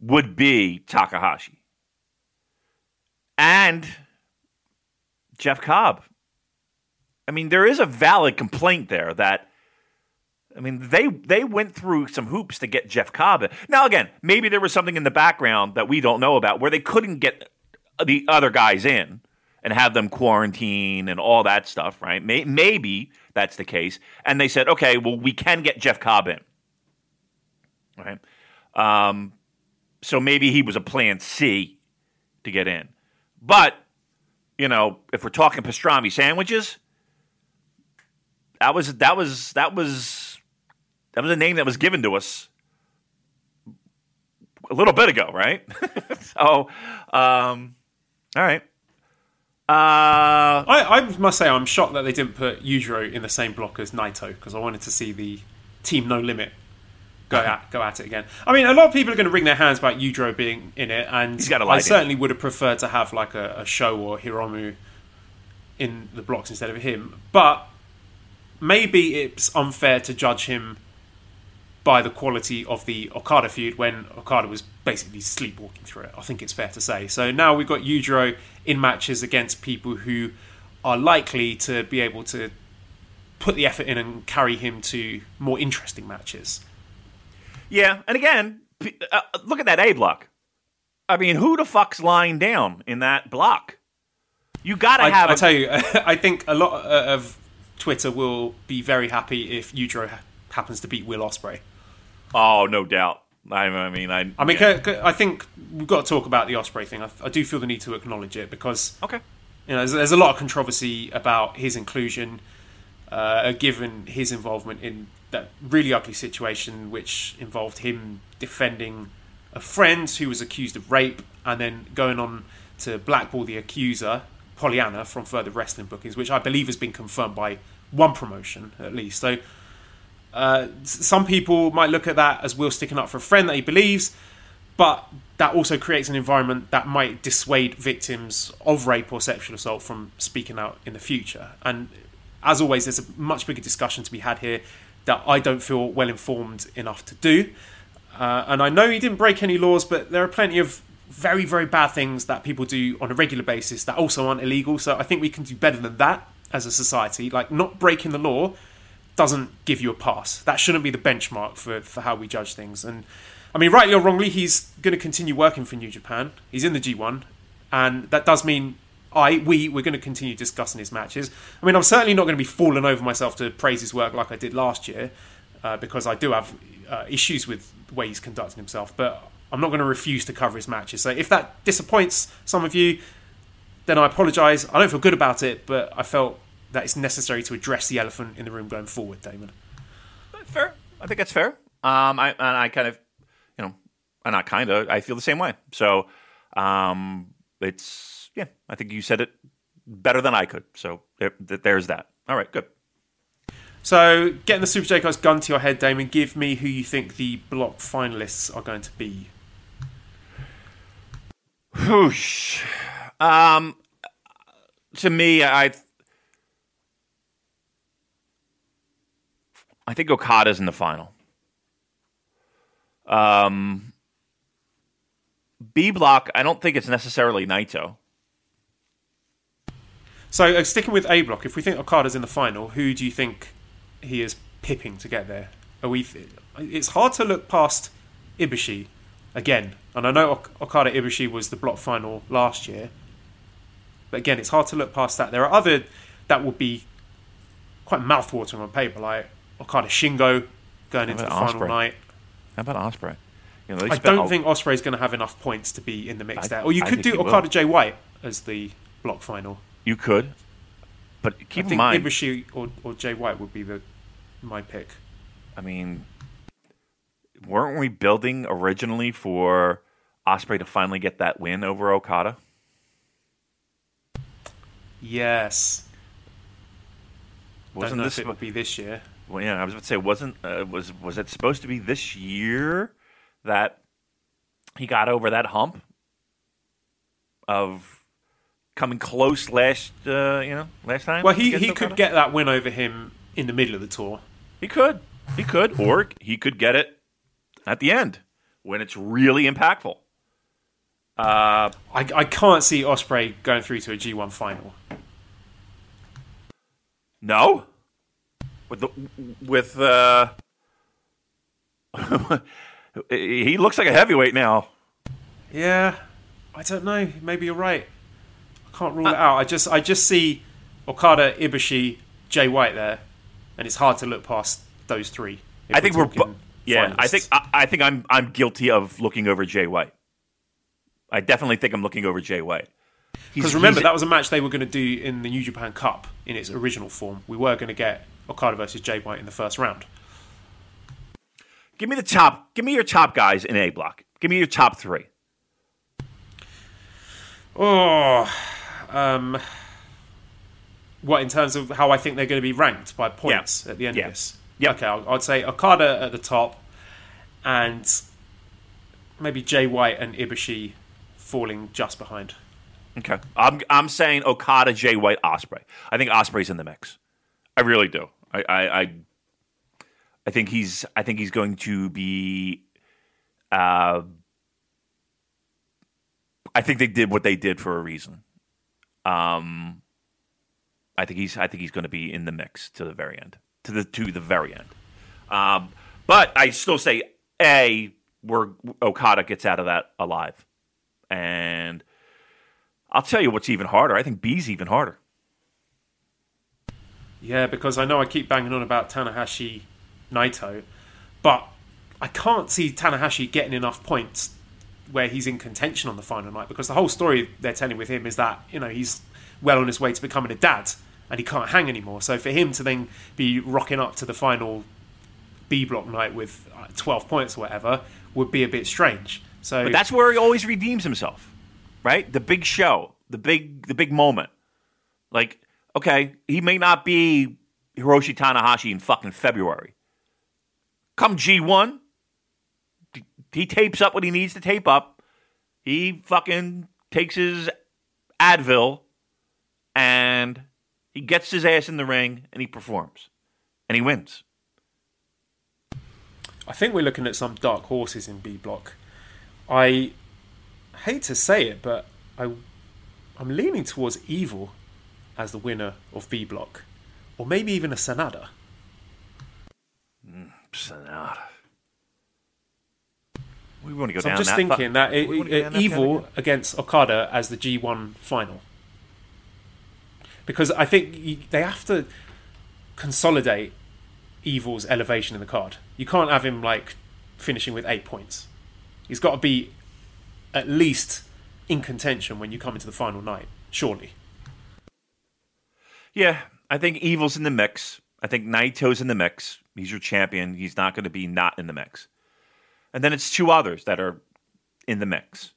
would be Takahashi and Jeff Cobb. I mean, there is a valid complaint there that I mean, they they went through some hoops to get Jeff Cobb. In. Now, again, maybe there was something in the background that we don't know about where they couldn't get the other guys in and have them quarantine and all that stuff, right? Maybe that's the case. And they said, okay, well, we can get Jeff Cobb in. Right. Um, so maybe he was a plan C to get in. But, you know, if we're talking pastrami sandwiches, that was that was that was that was a name that was given to us a little bit ago, right? so, um, all right. Uh, I, I must say I'm shocked that they didn't put Yujiro in the same block as Naito because I wanted to see the team No Limit go at go at it again. I mean, a lot of people are going to wring their hands about Yujiro being in it, and He's got a I in. certainly would have preferred to have like a, a SHO or Hiromu in the blocks instead of him. But maybe it's unfair to judge him by the quality of the Okada feud when Okada was basically sleepwalking through it. I think it's fair to say. So now we've got Yujiro in matches against people who are likely to be able to put the effort in and carry him to more interesting matches. yeah, and again, uh, look at that A block. I mean, who the fuck's lying down in that block? You got to I, have. I a- tell you, I think a lot uh, of Twitter will be very happy if Yujiro happens to beat Will Ospreay. Oh, no doubt. I, I mean, I. I mean, yeah. I think we've got to talk about the Ospreay thing. I, I do feel the need to acknowledge it because okay. you know there's, there's a lot of controversy about his inclusion, uh, given his involvement in that really ugly situation, which involved him defending a friend who was accused of rape, and then going on to blackball the accuser, Pollyanna, from further wrestling bookings, which I believe has been confirmed by one promotion at least. So. Uh, some people might look at that as Will sticking up for a friend that he believes, but that also creates an environment that might dissuade victims of rape or sexual assault from speaking out in the future. And as always, there's a much bigger discussion to be had here that I don't feel well informed enough to do. Uh, and I know he didn't break any laws, but there are plenty of very, very bad things that people do on a regular basis that also aren't illegal. So I think we can do better than that as a society. Like not breaking the law doesn't give you a pass. That shouldn't be the benchmark for, for how we judge things. And I mean, rightly or wrongly, he's going to continue working for New Japan. He's in the G1, and that does mean I, we, we're going to continue discussing his matches. I mean, I'm certainly not going to be falling over myself to praise his work like I did last year, uh, because I do have uh, issues with the way he's conducting himself. But I'm not going to refuse to cover his matches. So if that disappoints some of you, then I apologise. I don't feel good about it, but I felt that it's necessary to address the elephant in the room going forward, Damon. Fair. I think that's fair. Um, I and I kind of, you know, and not kind of. I feel the same way. So, um, it's yeah. I think you said it better than I could. So there, there's that. All right, good. So, getting the Super J Cast gun to your head, Damon, give me who you think the block finalists are going to be. Whoosh. Um, to me, I I think Okada's in the final. Um, B block, I don't think it's necessarily Naito. So, uh, sticking with A block, if we think Okada's in the final, who do you think he is pipping to get there? Are we? It's hard to look past Ibushi again, and I know Ok- Okada Ibushi was the block final last year, but again, it's hard to look past that. There are other that would be quite mouthwatering on paper, like Okada Shingo going into the final Ospreay? night. How about Ospreay? You know, I don't a- think Ospreay's going to have enough points to be in the mix I- there. Or you I could do. Okada Jay White as the block final. you could, but keep I in think mind. Ibushi or, or Jay White would be the my pick. I mean, weren't we building originally for Ospreay to finally get that win over Okada? Yes. Wasn't Don't know this? if it would be this year. Well, yeah, I was about to say, wasn't uh, was was it supposed to be this year that he got over that hump of coming close last, uh, you know, last time? Well, he, he could get that win over him in the middle of the tour. He could, he could, or he could get it at the end when it's really impactful. Uh, I, I can't see Ospreay going through to a G1 final. No, with the with uh, he looks like a heavyweight now. Yeah, I don't know. Maybe you're right. I can't Uh, rule it out. I just I just see Okada, Ibushi, Jay White there, and it's hard to look past those three. I think we're, talking bo- yeah. I think I, I think I'm I'm guilty of looking over Jay White. I definitely think I'm looking over Jay White. Because remember, that was a match they were going to do in the New Japan Cup in its original form. We were going to get Okada versus Jay White in the first round. Give me the top. Give me your top guys in A block. Give me your top three. Oh, um, what in terms of how I think they're going to be ranked by points at the end Yeah. of this? Yeah. Okay, I'll, I'd say Okada at the top, and maybe Jay White and Ibushi falling just behind. Okay, I'm I'm saying Okada, Jay White, Ospreay. I think Ospreay's in the mix. I really do. I I I, I think he's I think he's going to be. Uh, I think they did what they did for a reason. Um, I think he's I think he's going to be in the mix to the very end, to the to the very end. Um, but I still say a where Okada gets out of that alive, and I'll tell you what's even harder. I think B's even harder. Yeah, because I know I keep banging on about Tanahashi Naito, but I can't see Tanahashi getting enough points where he's in contention on the final night because the whole story they're telling with him is that, you know, he's well on his way to becoming a dad and he can't hang anymore. So for him to then be rocking up to the final B block night with uh, 12 points or whatever would be a bit strange. So But that's where he always redeems himself, right? The big show, the big the big moment. Like, okay, he may not be Hiroshi Tanahashi in fucking February. Come G1, he tapes up what he needs to tape up. He fucking takes his Advil and he gets his ass in the ring and he performs. And he wins. I think we're looking at some dark horses in B block. I hate to say it, but I I'm leaning towards Evil as the winner of B block, or maybe even a Sanada. Mm, Sanada. We want to go So down I'm just that thinking that it, wanna that Evil against Okada as the G1 final, because I think you, they have to consolidate Evil's elevation in the card. You can't have him like finishing with eight points. He's got to be at least in contention when you come into the final night. Surely. Yeah, I think Evil's in the mix. I think Naito's in the mix. He's your champion. He's not going to be not in the mix. And then it's two others that are in the mix.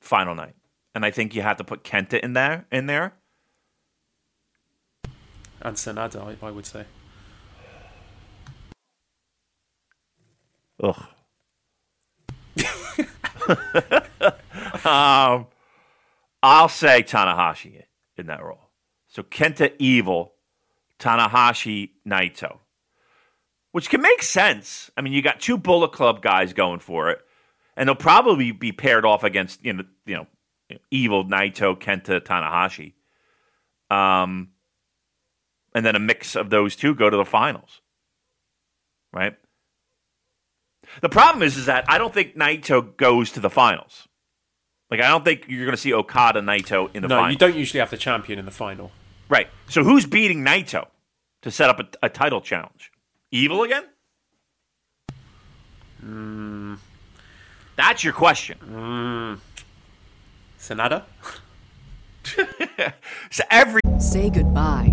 Final night. And I think you have to put Kenta in there in there. And Sanada, I, I would say. Ugh. um, I'll say Tanahashi in that role. So Kenta Evil, Tanahashi Naito, which can make sense. I mean, you got two Bullet Club guys going for it, and they'll probably be paired off against you know you know Evil Naito Kenta Tanahashi. Um, and then a mix of those two go to the finals, right? The problem is, is that I don't think Naito goes to the finals. Like I don't think you're going to see Okada Naito in the no, finals. you don't usually have the champion in the final. Right. So who's beating Naito to set up a, a title challenge? Evil again? Hmm. That's your question. Hmm. Sanada? So every Say goodbye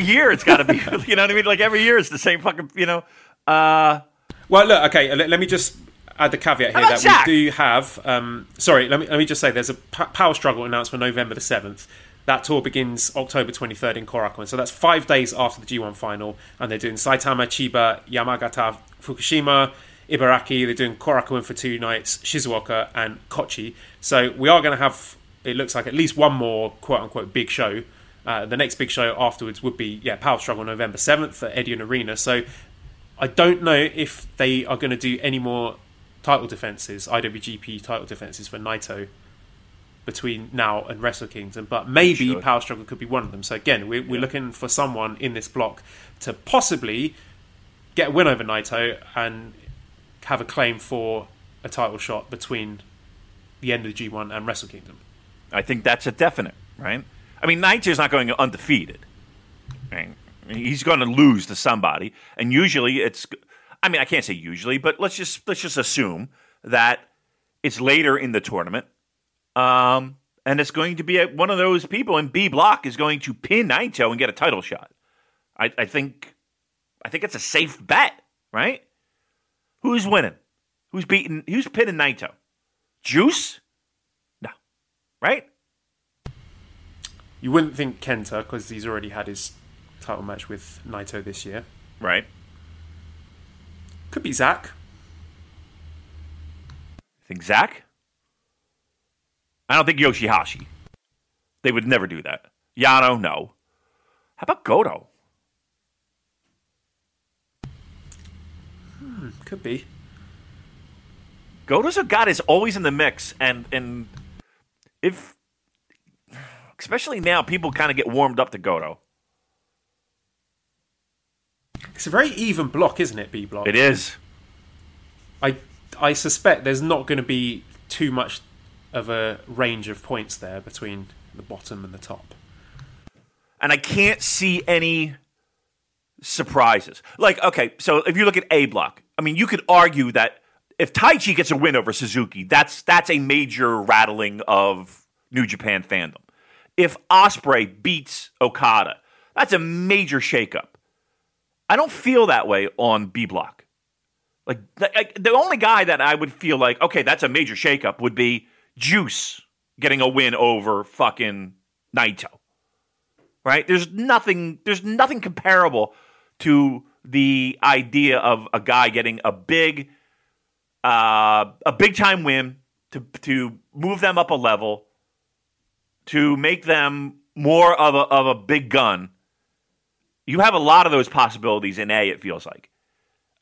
Year it's got to be, you know what I mean? Like every year it's the same fucking, you know. Uh, Well, look, okay. Let, let me just add the caveat here that Jack? we do have. Um, sorry, let me let me just say there's a p- Power Struggle announced for November the seventh. That tour begins October 23rd in Korakuen, so that's five days after the G1 final, and they're doing Saitama, Chiba, Yamagata, Fukushima, Ibaraki. They're doing Korakuen for two nights, Shizuoka and Kochi. So we are going to have. It looks like at least one more quote unquote big show. Uh, the next big show afterwards would be yeah Power Struggle November 7th at Edion Arena. So I don't know if they are going to do any more title defenses, IWGP title defenses for Naito between now and Wrestle Kingdom, but maybe Should. Power Struggle could be one of them. So again, we're, we're looking for someone in this block to possibly get a win over Naito and have a claim for a title shot between the end of the G1 and Wrestle Kingdom. I think that's a definite, right? I mean, Naito's not going undefeated. Right? He's going to lose to somebody, and usually it's. I mean, I can't say usually, but let's just let's just assume that it's later in the tournament, um, and it's going to be a, one of those people in B block is going to pin Naito and get a title shot. I, I think, I think it's a safe bet, right? Who's winning? Who's beating? Who's pinning Naito? Juice? No, right? You wouldn't think Kenta because he's already had his title match with Naito this year. Right. Could be Zack. Think Zack? I don't think Yoshihashi. They would never do that. Yano, no. How about Goto? Hmm, could be. Goto's a guy that's always in the mix, and and if especially now, people kind of get warmed up to Goto. It's a very even block, isn't it? B block. It is. I I suspect there's not going to be too much of a range of points there between the bottom and the top. and I can't see any surprises. Like, okay, so if you look at A block, I mean, you could argue that if Taichi gets a win over Suzuki, that's that's a major rattling of New Japan fandom. If Ospreay beats Okada, that's a major shakeup. I don't feel that way on B block. Like, the only guy that I would feel like, okay, that's a major shakeup would be Juice getting a win over fucking Naito right? There's nothing there's nothing comparable to the idea of a guy getting a big uh, a big time win to to move them up a level to make them more of a of a big gun. You have a lot of those possibilities in A. It feels like.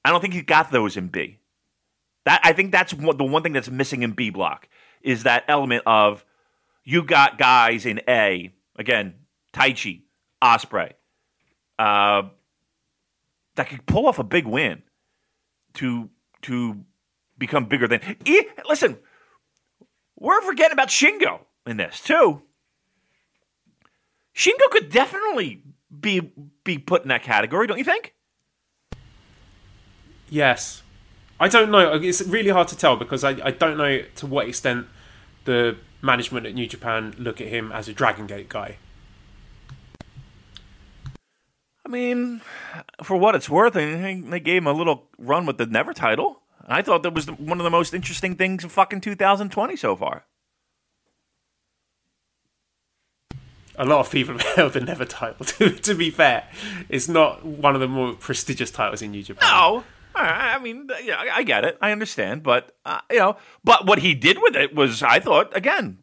I don't think you got those in B. That I think that's the one thing that's missing in B block is that element of you got guys in A again, Taichi, Ospreay, uh, that could pull off a big win to to become bigger than. E- listen, we're forgetting about Shingo in this too. Shingo could definitely be be put in that category, don't you think? Yes. I don't know. It's really hard to tell because I, I don't know to what extent the management at New Japan look at him as a Dragon Gate guy. I mean, for what it's worth, I think they gave him a little run with the Never title. I thought that was one of the most interesting things of fucking 2020 so far. A lot of people have held the Never title. To, to be fair, it's not one of the more prestigious titles in New Japan. No, I mean, yeah, I I get it, I understand, but uh, you know, but what he did with it was, I thought, again.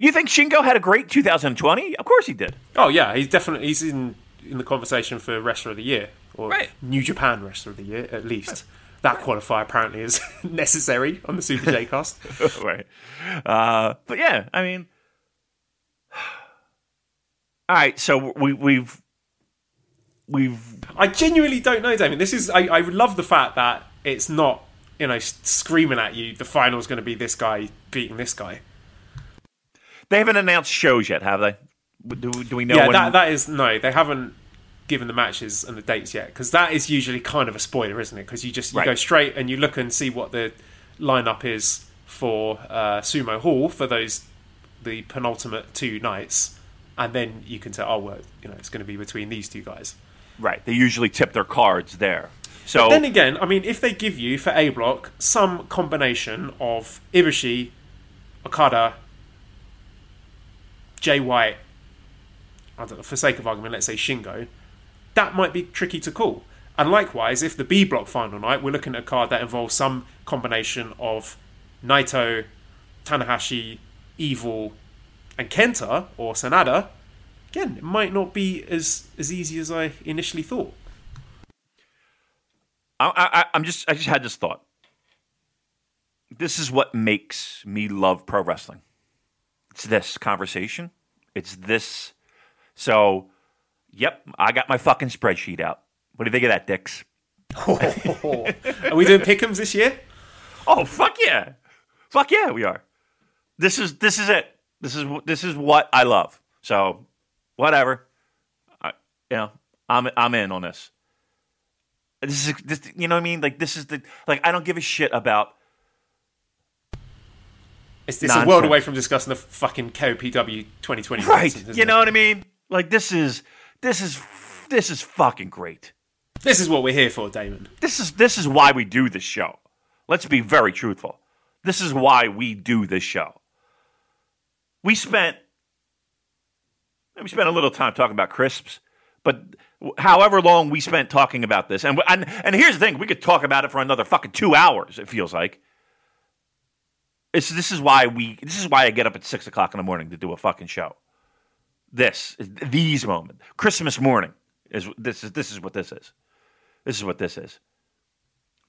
You think Shingo had a great 2020? Of course he did. Oh yeah, he's definitely he's in in the conversation for Wrestler of the Year or Right. New Japan Wrestler of the Year at least. That qualifier apparently is necessary on the Super J cast. right. Uh, but yeah, I mean, all right. So we, we've we've I genuinely don't know, Damien. This is I, I love the fact that it's not you know screaming at you. The final's going to be this guy beating this guy. they haven't announced shows yet, have they? Do, do we know? yeah, when, that that is no. They haven't given the matches and the dates yet because that is usually kind of a spoiler, isn't it? Because you just you Right. go straight and you look and see what the lineup is for uh, Sumo Hall for those the penultimate two nights, and then you can say, oh well, you know, it's going to be between these two guys. right. They usually tip their cards there. So Then again, I mean, if they give you for A block some combination of Ibushi, Okada, Jay White, I don't know, for sake of argument, let's say Shingo, that might be tricky to call. And likewise, if the B block final night, we're looking at a card that involves some combination of Naito, Tanahashi, Evil, and Kenta or Sanada, again, it might not be as as easy as I initially thought. I, I, I'm just I just had this thought. This is what makes me love pro wrestling. It's this conversation. It's this. So, yep, I got my fucking spreadsheet out. What do you think of that, Dix? Are we doing pick'ems this year? Oh fuck yeah, fuck yeah, we are. This is this is it. This is this is what I love. So, whatever. I, you know, I'm I'm in on this. This is this, you know what I mean? Like this is the like I don't give a shit about It's, it's a world away from discussing the fucking KOPW 2020. right. isn't You it? know what I mean? Like this is this is this is fucking great. This is what we're here for, Damon. This is this is why we do this show. Let's be very truthful. This is why we do this show. We spent we spent a little time talking about crisps, but however long we spent talking about this, and and and here's the thing: we could talk about it for another fucking two hours. It feels like. It's, this is why we. This is why I get up at six o'clock in the morning to do a fucking show. This, these moments, Christmas morning is this is this is what this is. This is what this is.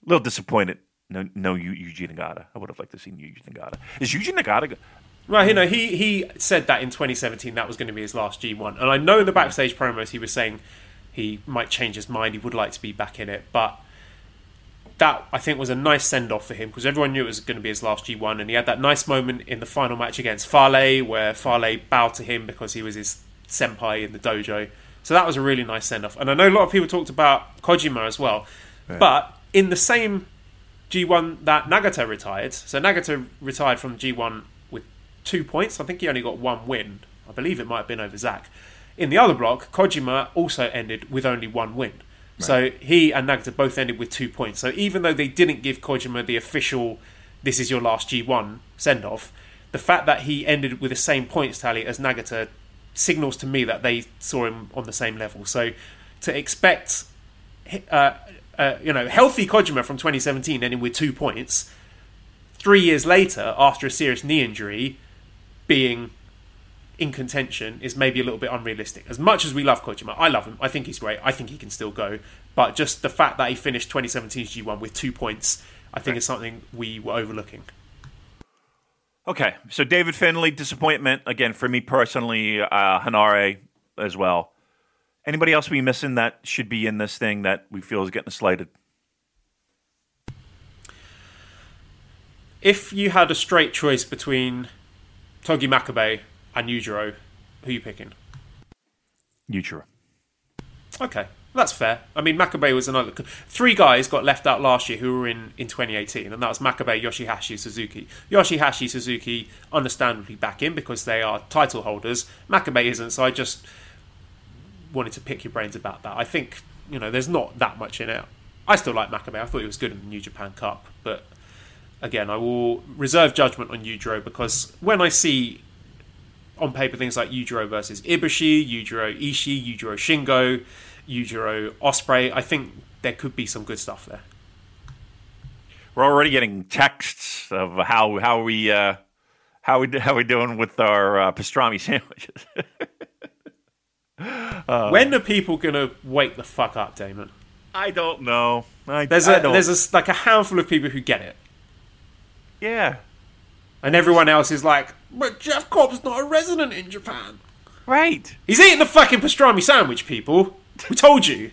A little disappointed. No, no, Eu- Yuji Nagata. I would have liked to see Yuji Nagata. Is Yuji Nagata? Right, you know, he, he said that in 2017 that was going to be his last G1. And I know in the backstage promos he was saying he might change his mind, he would like to be back in it. But that, I think, was a nice send off for him because everyone knew it was going to be his last G1. And he had that nice moment in the final match against Farley where Farley bowed to him because he was his senpai in the dojo. So that was a really nice send off. And I know a lot of people talked about Kojima as well. But in the same G1 that Nagata retired. So Nagata retired from G1 with two points. I think he only got one win. I believe it might have been over Zack. In the other block, Kojima also ended with only one win. So he and Nagata both ended with two points. So even though they didn't give Kojima the official "this is your last G1" send off, the fact that he ended with the same points tally as Nagata signals to me that they saw him on the same level. So to expect uh, uh, you know, healthy Kojima from 2017 ending with two points. Three years later, after a serious knee injury, being in contention is maybe a little bit unrealistic. As much as we love Kojima, I love him. I think he's great. I think he can still go. But just the fact that he finished 2017's G1 with two points, I think is something we were overlooking. Okay, so David Finlay, disappointment again for me personally. Uh, Henare as well. Anybody else we missing that should be in this thing that we feel is getting slighted? If you had a straight choice between Togi Makabe and Yujiro, who are you picking? Yujiro. Okay, that's fair. I mean, Makabe was another. Three guys got left out last year who were in, in 2018, and that was Makabe, Yoshihashi, Suzuki. Yoshihashi, Suzuki, understandably back in because they are title holders. Makabe isn't, so I just wanted to pick your brains about that. I think, you know, there's not that much in it. I still like Makabe. I thought he was good in the New Japan Cup, but again, I will reserve judgment on Yujiro because when I see on paper things like Yujiro versus Ibushi, Yujiro Ishii, Yujiro Shingo, Yujiro Ospreay, I think there could be some good stuff there. We're already getting texts of how how we uh, how we how we doing with our uh, pastrami sandwiches. when are people gonna wake the fuck up, Damon? I don't know. I, There's I a don't- there's a, like a handful of people who get it, yeah and everyone else is like, "But Jeff Cobb's not a resident in Japan. right. He's eating the fucking pastrami sandwich, people. We told you."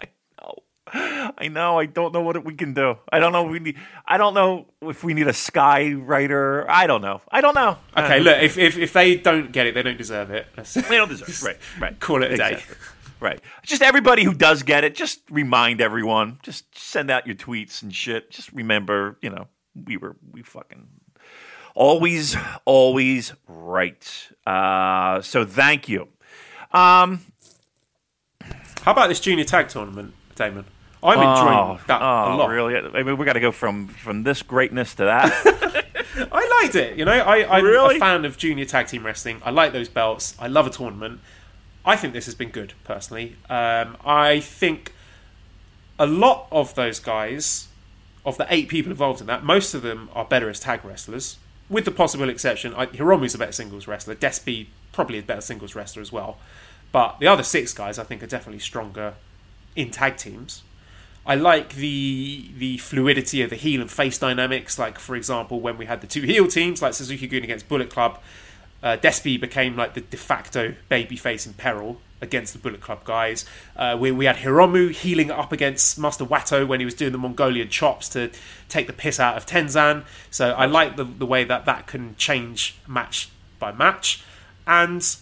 I know. I know. I don't know what we can do. I don't know. We need. I don't know if we need a sky writer. I don't know. I don't know. Okay, Uh, look, if, if if they don't get it, they don't deserve it. They don't deserve. it. Right. Right. Call it a day. Exactly. Right. Just everybody who does get it. Just remind everyone. Just send out your tweets and shit. Just remember. You know, we were we fucking always always right. Uh, so thank you. Um. How about this junior tag tournament, Damon? I'm enjoying that oh, a lot. really? I mean, we got to go from from this greatness to that. I liked it. You know, I, I'm Really? a fan of junior tag team wrestling. I like those belts. I love a tournament. I think this has been good, personally. Um, I think a lot of those guys, of the eight people involved in that, most of them are better as tag wrestlers, with the possible exception. I, Hiromu's a better singles wrestler. Despy probably a better singles wrestler as well. But the other six guys, I think, are definitely stronger in tag teams. I like the the fluidity of the heel and face dynamics. Like for example, when we had the two heel teams, like Suzuki Gun against Bullet Club, uh, Despy became like the de facto babyface in peril against the Bullet Club guys. Uh, we, we had Hiromu healing up against Master Wato when he was doing the Mongolian chops to take the piss out of Tenzan. So I like the, the way that that can change match by match. And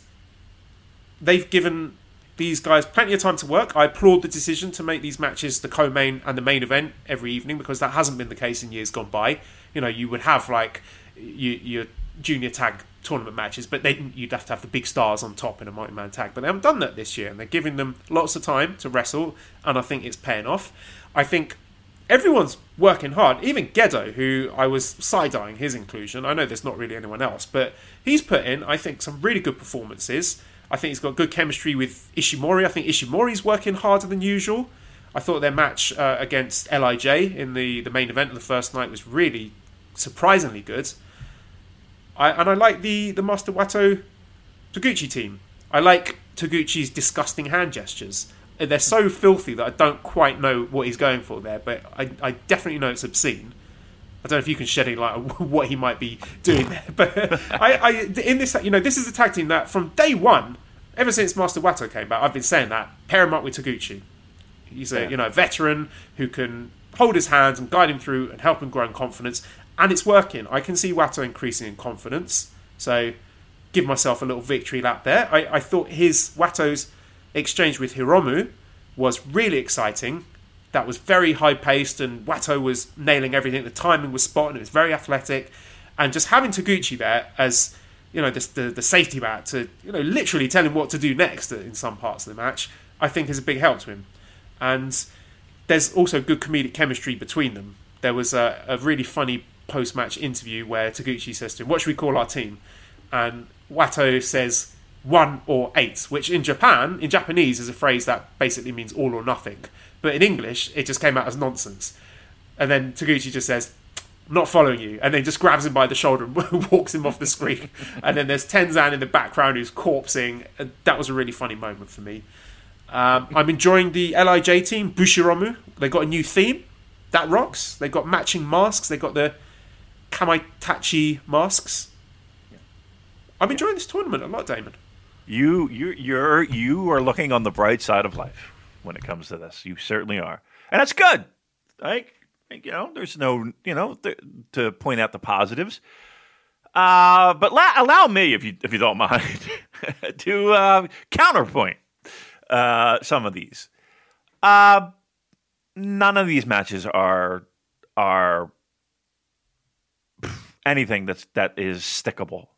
they've given these guys plenty of time to work. I applaud the decision to make these matches the co-main and the main event every evening because that hasn't been the case in years gone by. You know, you would have like you, your junior tag tournament matches, but then you'd have to have the big stars on top in a multi-man tag. But they haven't done that this year, and they're giving them lots of time to wrestle, and I think it's paying off. I think everyone's working hard. Even Gedo, who I was side-eyeing his inclusion. I know there's not really anyone else, but he's put in, I think, some really good performances. I think he's got good chemistry with Ishimori. I think Ishimori's working harder than usual. I thought their match uh, against Lij in the, the main event of the first night was really surprisingly good. I, and I like the the Master Wato Taguchi team. I like Taguchi's disgusting hand gestures. They're so filthy that I don't quite know what he's going for there, but I, I definitely know it's obscene. I don't know if you can shed any light on what he might be doing there, but I, I, in this, you know, this is a tag team that from day one, ever since Master Wato came back, I've been saying that pair him up with Taguchi. He's a Yeah. you know veteran who can hold his hands and guide him through and help him grow in confidence, and it's working. I can see Wato increasing in confidence, so give myself a little victory lap there. I, I thought his Wato's exchange with Hiromu was really exciting. That was very high paced, and Wato was nailing everything. The timing was spot on. It was very athletic, and just having Taguchi there as you know the, the the safety mat to you know literally tell him what to do next in some parts of the match, I think is a big help to him. And there's also good comedic chemistry between them. There was a, a really funny post match interview where Taguchi says to him, What should we call our team? And Wato says, One or eight, which in Japan, in Japanese, is a phrase that basically means all or nothing. But in English, it just came out as nonsense. And then Taguchi just says, not following you, and then just grabs him by the shoulder and walks him off the screen. and then there's Tenzan in the background who's corpsing. That was a really funny moment for me. Um, I'm enjoying the Lij team, Bushiromu. They got a new theme. That rocks. They got matching masks. They got the Kamaitachi masks. I'm enjoying this tournament a lot, Damon. You you you're you are looking on the bright side of life when it comes to this. You certainly are, and that's good. Like you know, there's no you know th- to point out the positives. Uh, but la- allow me, if you if you don't mind, to uh, counterpoint uh, some of these. Uh, none of these matches are are anything that's that is stickable.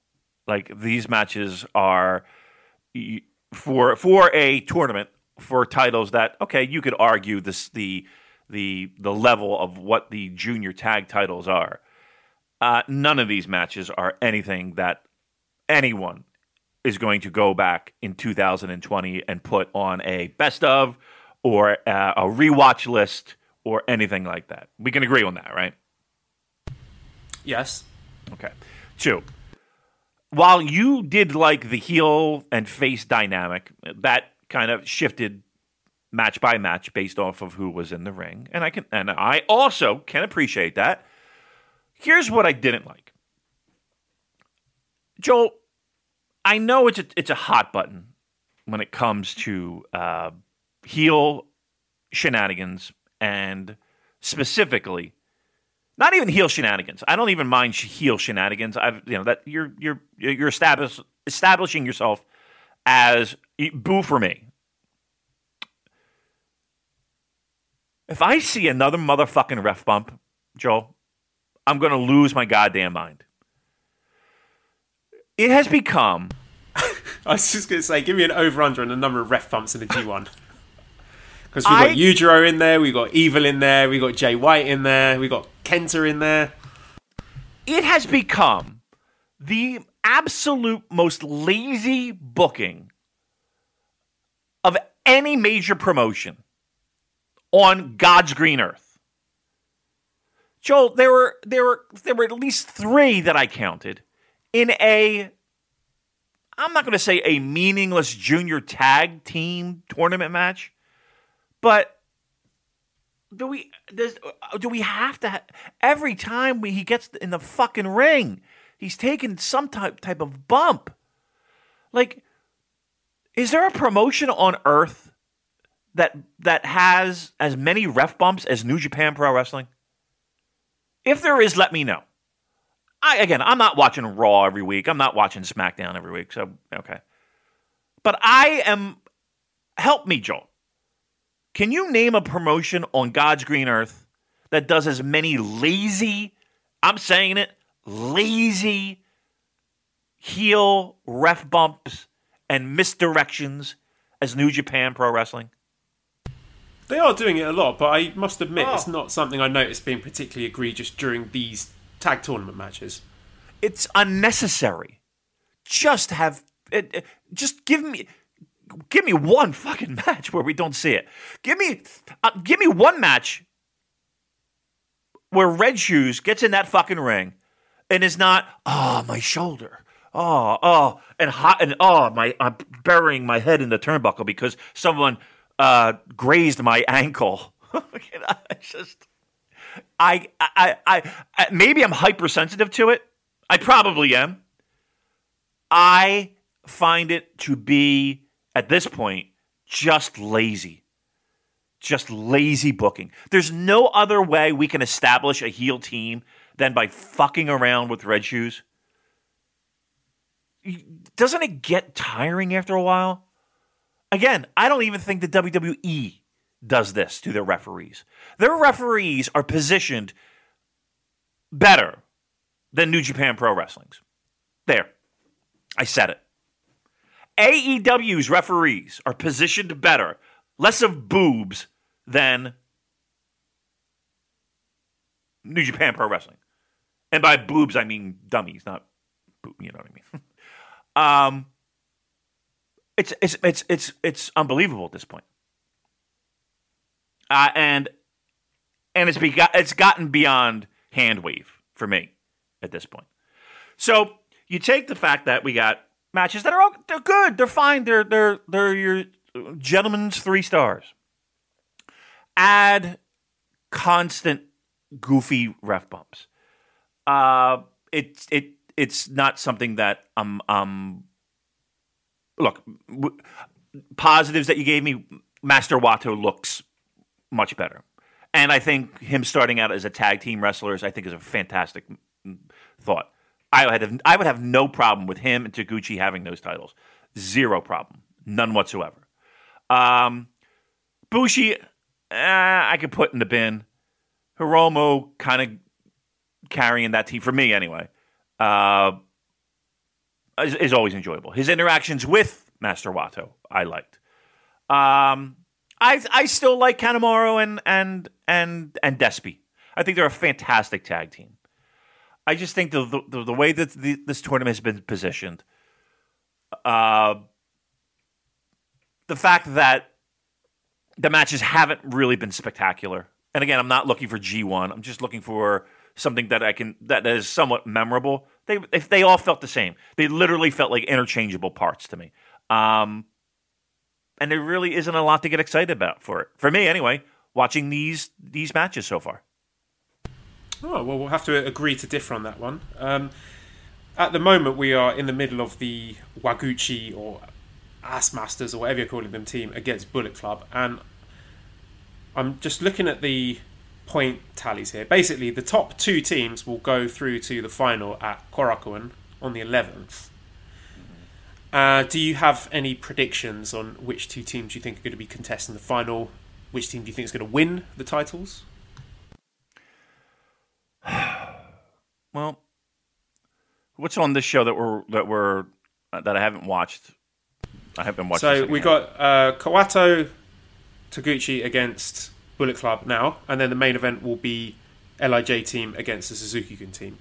Like these matches are for for a tournament for titles that okay, you could argue this the the the level of what the junior tag titles are. Uh, none of these matches are anything that anyone is going to go back in 2020 and put on a best of or uh, a rewatch list or anything like that. We can agree on that, right? Yes. Okay. Two. While you did like the heel and face dynamic, that kind of shifted match by match based off of who was in the ring, and I can and I also can appreciate that. Here's what I didn't like. Joel, I know it's a, it's a hot button when it comes to uh, heel shenanigans and specifically not even heel shenanigans. I don't even mind heel shenanigans. I've you know that you're you're you're establish, establishing yourself as boo for me. If I see another motherfucking ref bump, Joel, I'm going to lose my goddamn mind. It has become I was just going to say, give me an over under on the number of ref bumps in the G1. Because we've I- got Yujiro in there, we've got Evil in there, we've got Jay White in there, we've got Kenta in there. it has become the absolute most lazy booking of any major promotion on God's green earth. Joel, there were there were there were at least three that I counted in a I'm not going to say a meaningless junior tag team tournament match, but do we does, do we have to ha- every time we, he gets in the fucking ring he's taking some type type of bump. Like is there a promotion on earth that that has as many ref bumps as New Japan Pro Wrestling? If there is let me know. I again I'm not watching Raw every week. I'm not watching SmackDown every week so okay. But I am help me Joel can you name a promotion on God's green earth that does as many lazy, I'm saying it, lazy heel ref bumps and misdirections as New Japan Pro Wrestling? They are doing it a lot, but I must admit oh. it's not something I noticed being particularly egregious during these tag tournament matches. It's unnecessary. Just have it, it- just give me give me one fucking match where we don't see it. Give me uh, give me one match where Red Shoes gets in that fucking ring and is not oh my shoulder. Oh, oh, and hot, and oh, my! I'm burying my head in the turnbuckle because someone uh, grazed my ankle. I just, I, I, I, I, maybe I'm hypersensitive to it. I probably am. I find it to be at this point just lazy. Just lazy booking. There's no other way we can establish a heel team than by fucking around with red shoes. Doesn't it get tiring after a while? Again, I don't even think the WWE does this to their referees. Their referees are positioned better than New Japan Pro Wrestling's. There. I said it. AEW's referees are positioned better, less of boobs than New Japan Pro Wrestling. And by boobs, I mean dummies, not you know what I mean. um, it's it's it's it's it's unbelievable at this point. Uh, and and it's begot, it's gotten beyond hand wave for me at this point. So you take the fact that we got matches that are all, they're good, they're fine, they're they're they're your gentlemen's three stars. Add constant goofy ref bumps. Uh, it's it it's not something that um um. Look, w- positives that you gave me. Master Wato looks much better, and I think him starting out as a tag team wrestlers, I think, is a fantastic mm, thought. I would have I would have no problem with him and Taguchi having those titles. Zero problem, none whatsoever. Um, Bushi, eh, I could put in the bin. Hiromu kind of carrying that team for me anyway. Uh, is, is always enjoyable. His interactions with Master Wato, I liked. Um, I I still like Kanemaru and and and and Despy. I think they're a fantastic tag team. I just think the the, the way that the, this tournament has been positioned, uh, the fact that the matches haven't really been spectacular. And again, I'm not looking for G1. I'm just looking for something that I can that is somewhat memorable. They if they all felt the same. They literally felt like interchangeable parts to me. Um, and there really isn't a lot to get excited about for it. For me, anyway, watching these these matches so far. Oh, well, we'll have to agree to differ on that one. Um, at the moment, we are in the middle of the Waguchi or Ass Masters or whatever you're calling them team against Bullet Club, and I'm just looking at the point tallies here. Basically, the top two teams will go through to the final at Korakuen on the 11th. Uh, do you have any predictions on which two teams you think are going to be contesting the final? Which team do you think is going to win the titles? Well, what's on this show that we're that we're uh, that I haven't watched? I haven't watched. So we got uh, Kawato Taguchi against Bullet Club now, and then the main event will be Lij team against the Suzuki Gun team.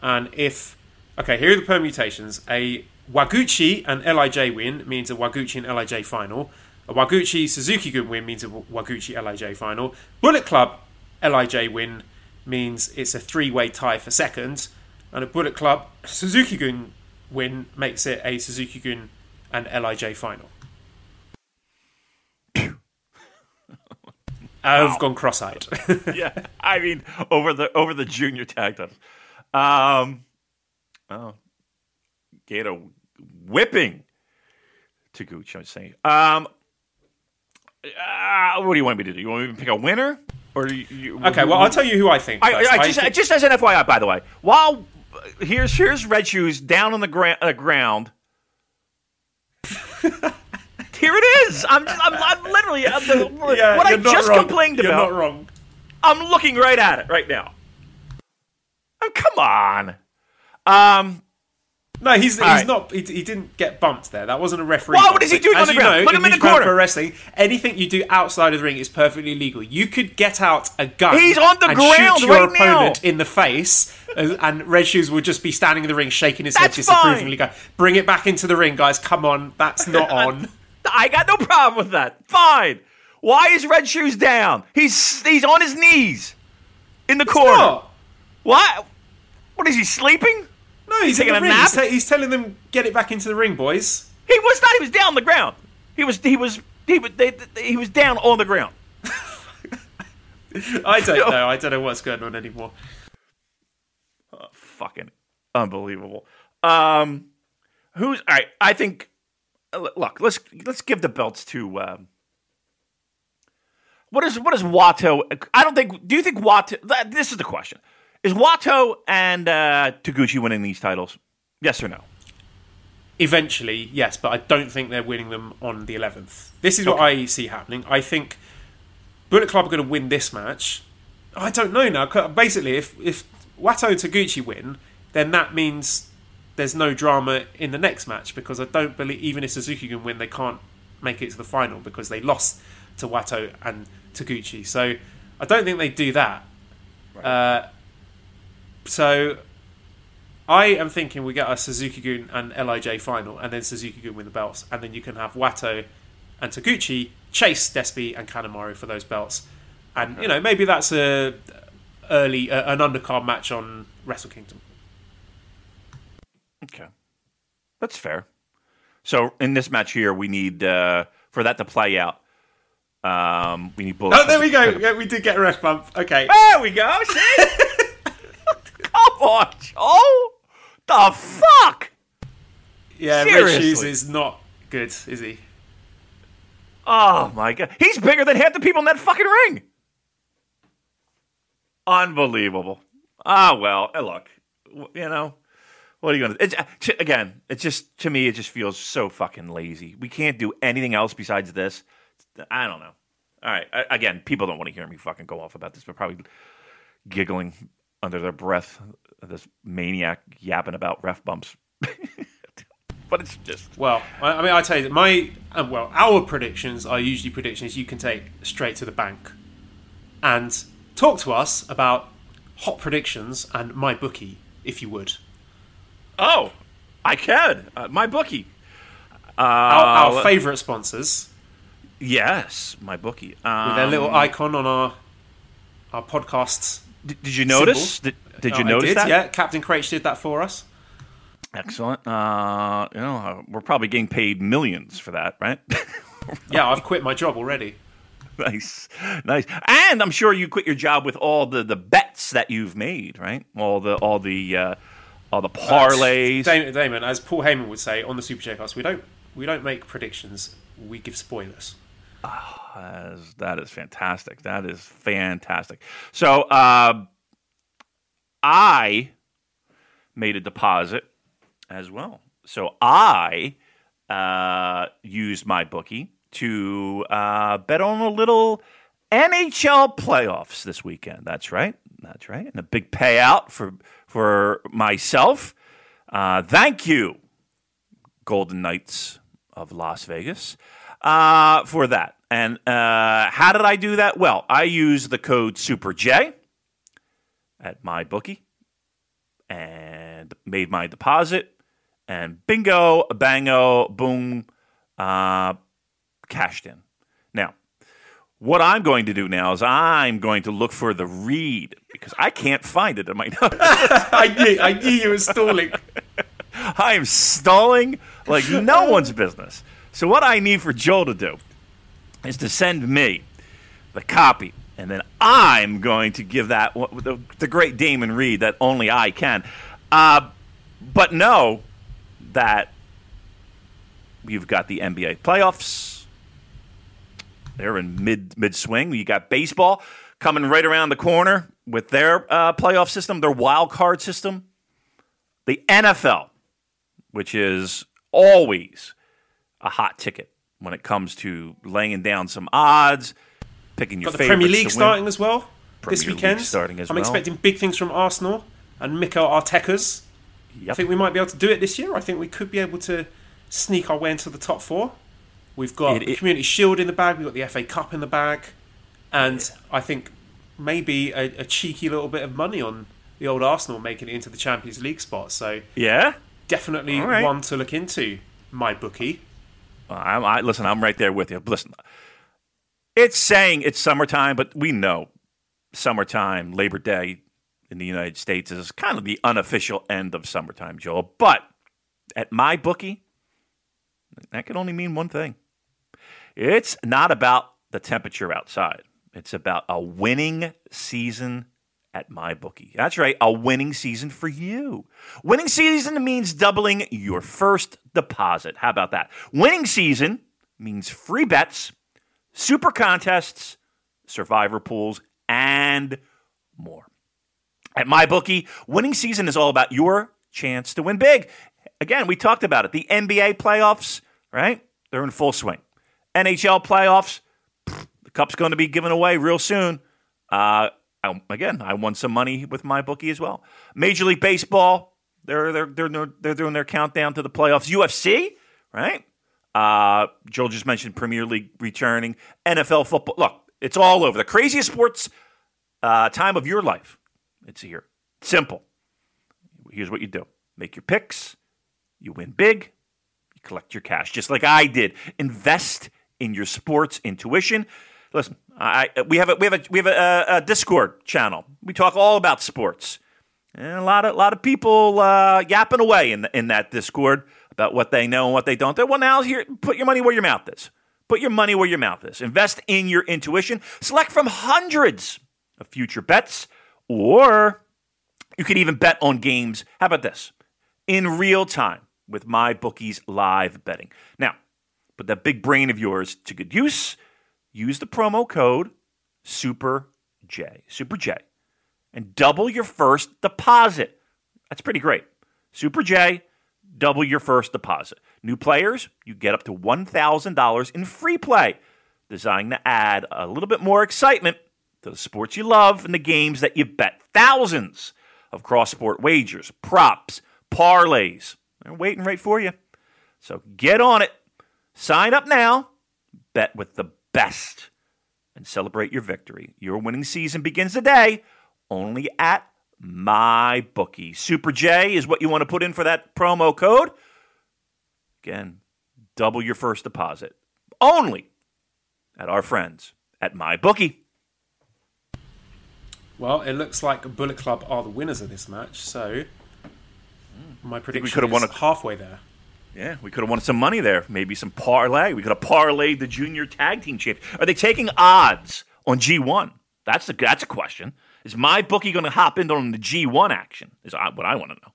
And if okay, here are the permutations: a Waguchi and Lij win means a Waguchi and Lij final. A Waguchi Suzuki Gun win means a Waguchi Lij final. Bullet Club Lij win means it's a three-way tie for second, and a Bullet Club Suzuki Gun win makes it a Suzuki Gun and Lij final. I've gone cross-eyed. yeah, I mean over the over the junior tag titles. Um, oh, get a whipping to Gooch. I'm saying. Um, uh, what do you want me to do? You want me to pick a winner, or you, you, okay, well, I'll tell you who I think. I, first. I just, think- just as an FYI, by the way, while here's here's Red Shoes down on the gra- uh, ground. Here it is. I'm, I'm, I'm literally I'm the, Yeah, what I just wrong. complained You're about. not wrong. I'm looking right at it right now. Oh, come on. Um, No, he's, he's right. not. He, he didn't get bumped there. That wasn't a referee. Bump. what is he doing on the ground? Know, Put him in the corner. Pro wrestling. Anything you do outside of the ring is perfectly legal. You could get out a gun. He's on the and ground shoot your right now. opponent in the face, uh, and Red Shoes will just be standing in the ring, shaking his That's head fine. disapprovingly. Go, bring it back into the ring, guys. Come on, that's not on. I got no problem with that. Fine. Why is Red Shoes down? He's he's on his knees in the corner. Not. What? What is he sleeping? No, he's Taking a nap? He's, he's telling them get it back into the ring, boys. He was not. He was down on the ground. He was. He was. He was. They, they- he was down on the ground. I don't know. I don't know what's going on anymore. Fucking unbelievable. Um, who's all right? I think. Look, let's let's give the belts to. Um, what is what is Wato? I don't think. Do you think Wato? This is the question: Is Wato and uh, Taguchi winning these titles? Yes or no? Eventually, yes, but I don't think they're winning them on the 11th. This is what I see happening. I think Bullet Club are going to win this match. I don't know now. Basically, if if Wato and Taguchi win, then that means there's no drama in the next match because I don't believe even if Suzuki Gun win, they can't make it to the final because they lost to Wato and Taguchi. So I don't think they do that. Uh, so I am thinking we get a Suzuki Gun and Lij final, and then Suzuki Gun win the belts, and then you can have Wato and Taguchi chase Despi and Kanemaru for those belts, and you know maybe that's a early uh, an undercard match on Wrestle Kingdom. Okay, that's fair. So in this match here, we need uh, for that to play out. Um, we need Bullet. Oh, there we go. Yeah, we did get a ref bump. Okay. There we go. See? On, Joe. The fuck? Yeah, Red Seriously. Shoes is not good, is he? Oh my god, he's bigger than half the people in that fucking ring. Unbelievable. Ah, well, eh, look, you know, what are you gonna? It's, uh, again, it just to me, it just feels so fucking lazy. We can't do anything else besides this. I don't know. All right, I, again, people don't want to hear me fucking go off about this, but probably giggling under their breath. This maniac yapping about ref bumps. but it's just Well, I, mean, I tell you, that my uh, well, our predictions are usually predictions you can take straight to the bank, and talk to us about hot predictions and MyBookie, if you would. oh, I can uh, MyBookie. Uh, Our, our favourite sponsors Yes, MyBookie. Um, with their little icon on our our podcasts. Did, did you notice? Did, did you Oh, notice did, that? Yeah, Captain Craich did that for us. Excellent. Uh, you know, uh, we're probably getting paid millions for that, right? Yeah, I've quit my job already. nice, nice. And I'm sure you quit your job with all the, the bets that you've made, right? All the all the uh, all the parlays. Damon, Damon, as Paul Heyman would say on the Super Chat we don't we don't make predictions. We give spoilers. That is, that is fantastic. That is fantastic. So uh, I made a deposit as well. So I uh, used MyBookie to uh, bet on a little NHL playoffs this weekend. That's right. That's right. And a big payout for for myself. Uh, thank you, Golden Knights of Las Vegas, uh, for that. And uh, how did I do that? Well, I used the code SuperJ at MyBookie and made my deposit. And bingo, bango, boom, uh, cashed in. Now, what I'm going to do now is I'm going to look for the read because I can't find it in my notes. I knew I knew you were stalling. I am stalling like no one's business. So what I need for Joel to do is to send me the copy, and then I'm going to give that the, the great Damon Reed that only I can. Uh, but know that you've got the NBA playoffs. They're in mid mid swing. You got baseball coming right around the corner with their uh, playoff system, their wild card system. The NFL, which is always a hot ticket when it comes to laying down some odds, picking your favorite. Got the Premier League starting as well Premier this League weekend. starting as I'm well. expecting big things from Arsenal and Mikel Arteta's. Yep. I think we might be able to do it this year. I think we could be able to sneak our way into the top four. We've got It- the it- Community Shield in the bag. We've got the FA Cup in the bag, and I think maybe a, a cheeky little bit of money on the old Arsenal making it into the Champions League spot. So yeah. definitely right. one to look into. MyBookie. I, I, listen, I'm right there with you. Listen, it's saying it's summertime, but we know summertime, Labor Day in the United States is kind of the unofficial end of summertime, Joel. But at MyBookie, that can only mean one thing. It's not about the temperature outside. It's about a winning season at MyBookie. That's right, a winning season for you. Winning season means doubling your first deposit. How about that? Winning season means free bets, super contests, survivor pools, and more. At MyBookie, winning season is all about your chance to win big. Again, we talked about it. The NBA playoffs, right? They're in full swing. NHL playoffs, pfft, the cup's going to be given away real soon. Uh, I, again, I won some money with MyBookie as well. Major League Baseball, they're they're they're they're doing their countdown to the playoffs. UFC, right? Uh, Joel just mentioned Premier League returning. NFL football. Look, it's all over. The craziest sports uh, time of your life. It's here. Simple. Here's what you do: make your picks. You win big. You collect your cash, just like I did. Invest in your sports intuition. Listen, I, we have a we have a we have a, a Discord channel. We talk all about sports, and a lot of a lot of people uh, yapping away in the, in that Discord about what they know and what they don't. Well, now here, put your money where your mouth is. Put your money where your mouth is. Invest in your intuition. Select from hundreds of future bets, or you can even bet on games. How about this? In real time with MyBookie's live betting. Now, put that big brain of yours to good use. Use the promo code SUPERJ, Super J, and double your first deposit. That's pretty great. Super J, double your first deposit. New players, you get up to $1,000 in free play, designed to add a little bit more excitement to the sports you love and the games that you bet. Thousands of cross sport wagers, props, parlays. They're waiting right for you. So get on it. Sign up now. Bet with the best and celebrate your victory. Your winning season begins today only at MyBookie. Super J is what you want to put in for that promo code. Again, double your first deposit. Only at our friends at MyBookie. Well, it looks like Bullet Club are the winners of this match, so my prediction we could've is won a- halfway there. Yeah, we could have won some money there. Maybe some parlay. We could have parlayed the junior tag team champ. Are they taking odds on G1? That's the that's a question. Is MyBookie going to hop in on the G1 action? Is what I want to know.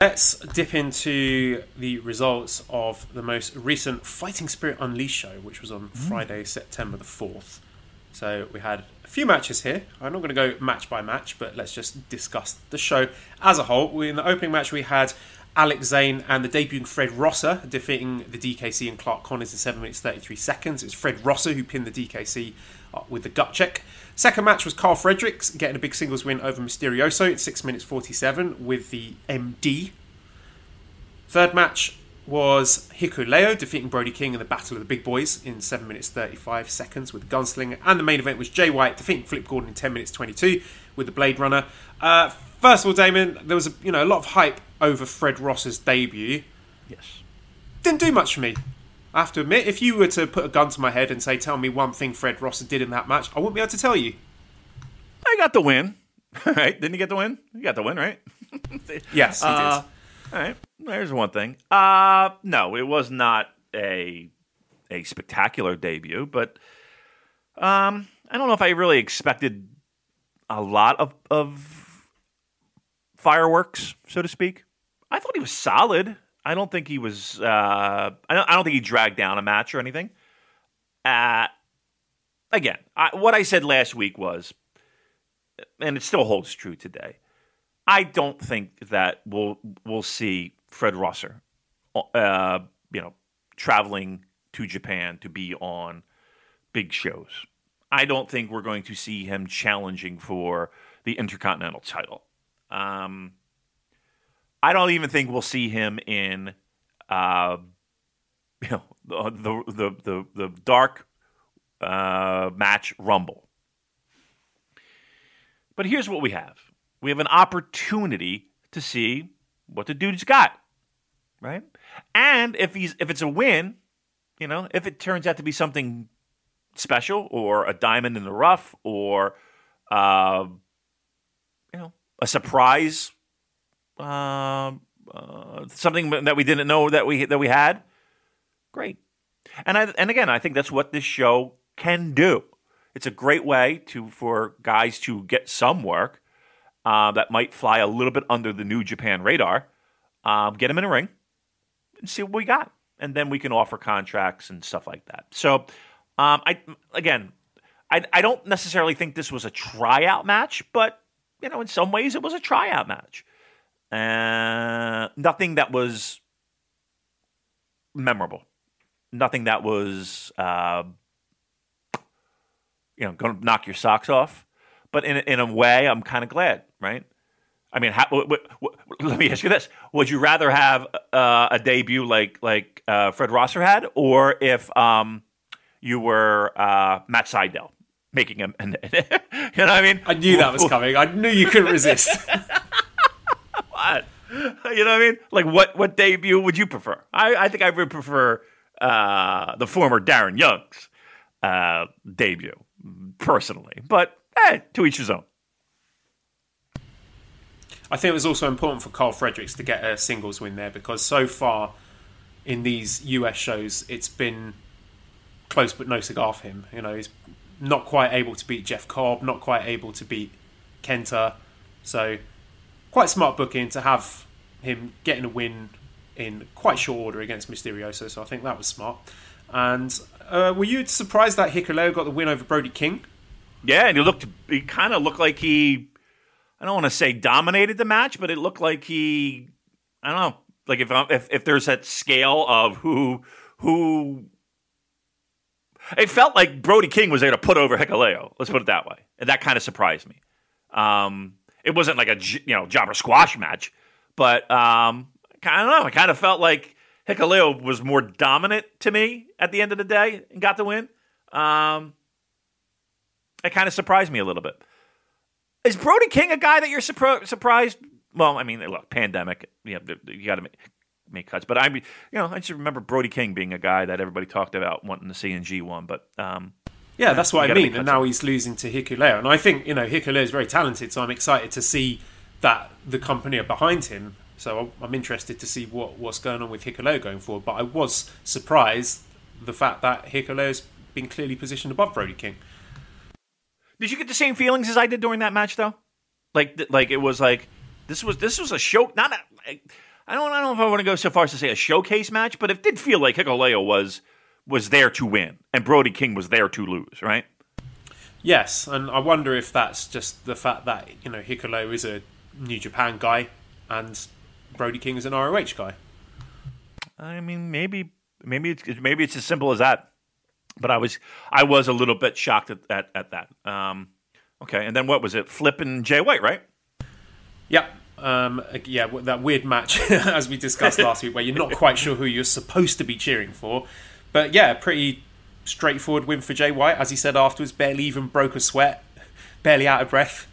Let's dip into the results of the most recent Fighting Spirit Unleashed show, which was on mm. Friday, September the 4th. So we had a few matches here. I'm not going to go match by match, but let's just discuss the show as a whole. In the opening match, we had Alex Zayne and the debuting Fred Rosser defeating the DKC and Clark Connors in 7 minutes 33 seconds. It was Fred Rosser who pinned the DKC uh, with the gut check. Second match was Karl Fredericks getting a big singles win over Misterioso at 6 minutes 47 with the MD. Third match was Hikuleo defeating Brody King in the Battle of the Big Boys in 7 minutes 35 seconds with the Gunslinger. And the main event was Jay White defeating Flip Gordon in 10 minutes 22 with the Blade Runner. Uh, first of all, Damon, there was a, you know a lot of hype over Fred Rosser's debut. Yes. Didn't do much for me. I have to admit, if you were to put a gun to my head and say, tell me one thing Fred Ross did in that match, I wouldn't be able to tell you. I got the win. right? Didn't you get the win? You got the win, right? Yes, he Uh, did. All right. There's one thing. Uh no, it was not a a spectacular debut, but um, I don't know if I really expected a lot of of fireworks, so to speak. I thought he was solid. I don't think he was. Uh, I don't. I don't think he dragged down a match or anything. Uh, again, I, what I said last week was, and it still holds true today. I don't think that we'll we'll see Fred Rosser, uh, you know, traveling to Japan to be on big shows. I don't think we're going to see him challenging for the Intercontinental title. Um, I don't even think we'll see him in, uh, you know, the the the the, dark uh, match Rumble. But here's what we have: we have an opportunity to see what the dude's got, right? And if he's if it's a win, you know, if it turns out to be something special or a diamond in the rough or uh, you know a surprise uh, uh, something that we didn't know that we that we had great and I and again I think that's what this show can do it's a great way to for guys to get some work uh, that might fly a little bit under the new Japan radar um, get them in a ring and see what we got and then we can offer contracts and stuff like that so um, I again, I, I don't necessarily think this was a tryout match, but you know, in some ways, it was a tryout match. Uh, nothing that was memorable. Nothing that was, uh, you know, going to knock your socks off. But in in a way, I'm kind of glad, right? I mean, how, w- w- w- let me ask you this: Would you rather have uh, a debut like like uh, Fred Rosser had, or if um, you were uh, Matt Sydal making him. you know what I mean? I knew that was coming. I knew you couldn't resist. what? You know what I mean? Like, what what debut would you prefer? I, I think I would prefer uh, the former Darren Young's uh, debut, personally. But, hey, to each his own. I think it was also important for Karl Fredericks to get a singles win there because so far in these US shows, it's been close but no cigar for him. You know, he's not quite able to beat Jeff Cobb, not quite able to beat Kenta. So, quite smart booking to have him getting a win in quite short order against Misterioso. So, I think that was smart. And uh, were you surprised that Hikuleo got the win over Brody King? Yeah, and he looked, he kind of looked like he, I don't want to say dominated the match, but it looked like he, I don't know, like if if if there's that scale of who who it felt like Brody King was there to put over Hikuleo. Let's put it that way, and that kind of surprised me. Um, it wasn't like a you know jobber squash match, but um, I don't know. I kind of felt like Hikuleo was more dominant to me at the end of the day and got the win. Um, it kind of surprised me a little bit. Is Brody King a guy that you're surpri- surprised? Well, I mean, look, pandemic. You, know, you got to make cuts. But I, mean you know, I just remember Brody King being a guy that everybody talked about wanting to see in G one. But um, yeah, that's what I mean. And now he's losing to Hikuleo, and I think you know Hikuleo is very talented. So I'm excited to see that the company are behind him. So I'm interested to see what what's going on with Hikuleo going forward. But I was surprised the fact that Hikuleo's been clearly positioned above Brody King. Did you get the same feelings as I did during that match, though? Like, like it was like this was this was a show. Not a, I don't, I don't know if I want to go so far as to say a showcase match, but it did feel like Hikuleo was was there to win and Brody King was there to lose, right? Yes, and I wonder if that's just the fact that you know Hikuleo is a New Japan guy and Brody King is an ROH guy. I mean, maybe maybe it's maybe it's as simple as that. But I was I was a little bit shocked at at, at that. Um, okay, and then what was it? Flipping Jay White, right? Yep. Um, yeah, that weird match as we discussed last week, where you're not quite sure who you're supposed to be cheering for. But yeah, pretty straightforward win for Jay White, as he said afterwards. Barely even broke a sweat, barely out of breath.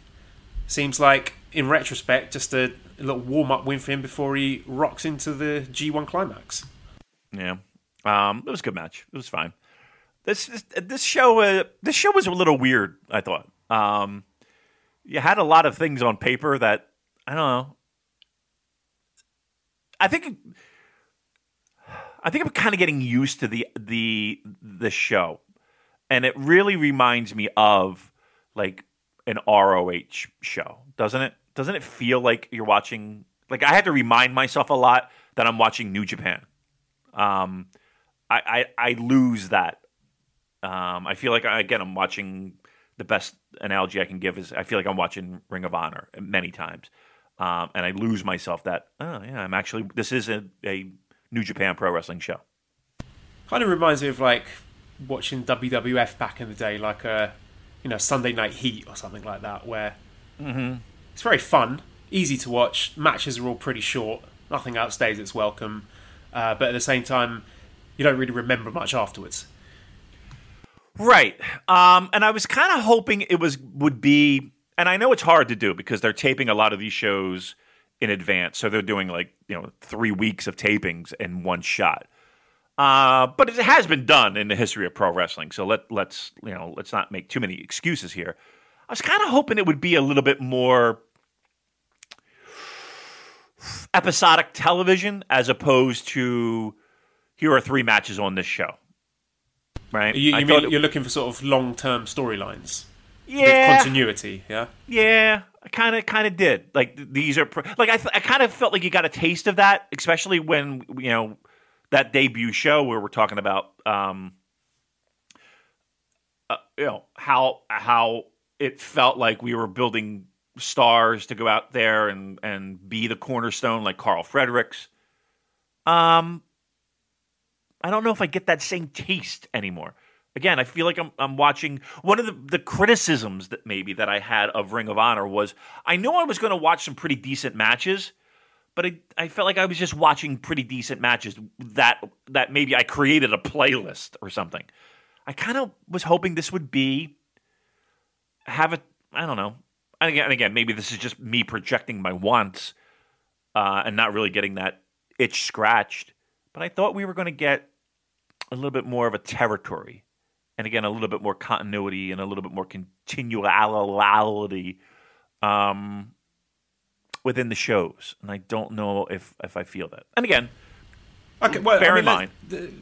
Seems like, in retrospect, just a, a little warm up win for him before he rocks into the G1 climax. Yeah, um, it was a good match. It was fine. This this, show uh, this show was a little weird. I thought um, you had a lot of things on paper that I don't know. I think I think I'm kind of getting used to the the the show, and it really reminds me of like an ROH show, doesn't it? Doesn't it feel like you're watching? Like I had to remind myself a lot that I'm watching New Japan. Um, I I, I lose that. Um, I feel like again I'm watching the best analogy I can give is I feel like I'm watching Ring of Honor many times, um, and I lose myself that oh yeah I'm actually this is a, a New Japan Pro Wrestling show. Kind of reminds me of like watching WWF back in the day, like a you know Sunday Night Heat or something like that, where Mm-hmm. it's very fun, easy to watch. Matches are all pretty short, nothing outstays its welcome, uh, but at the same time, you don't really remember much afterwards. Right. Um, and I was kind of hoping it was would be, and I know it's hard to do because they're taping a lot of these shows in advance, so they're doing like you know three weeks of tapings in one shot. Uh, but it has been done in the history of pro wrestling, so let let's you know let's not make too many excuses here. I was kind of hoping it would be a little bit more episodic television as opposed to here are three matches on this show. Right? You, you mean it... you're looking for sort of long term storylines with yeah, continuity? Yeah. yeah, I kind of kind of did. Like these are pr- like I th- I kind of felt like you got a taste of that, especially when you know that debut show where we're talking about um uh, you know how how it felt like we were building stars to go out there and and be the cornerstone like Karl Fredericks. Um I don't know if I get that same taste anymore. Again, I feel like I'm I'm watching one of the, the criticisms that maybe that I had of Ring of Honor was I knew I was going to watch some pretty decent matches, but I, I felt like I was just watching pretty decent matches that that maybe I created a playlist or something. I kind of was hoping this would be have it I don't know. And again, and again, maybe this is just me projecting my wants uh, and not really getting that itch scratched. But I thought we were going to get a little bit more of a territory, and again, a little bit more continuity and a little bit more continuality um, within the shows. And I don't know if if I feel that. And again, Okay, well, Bear I in mind. let's-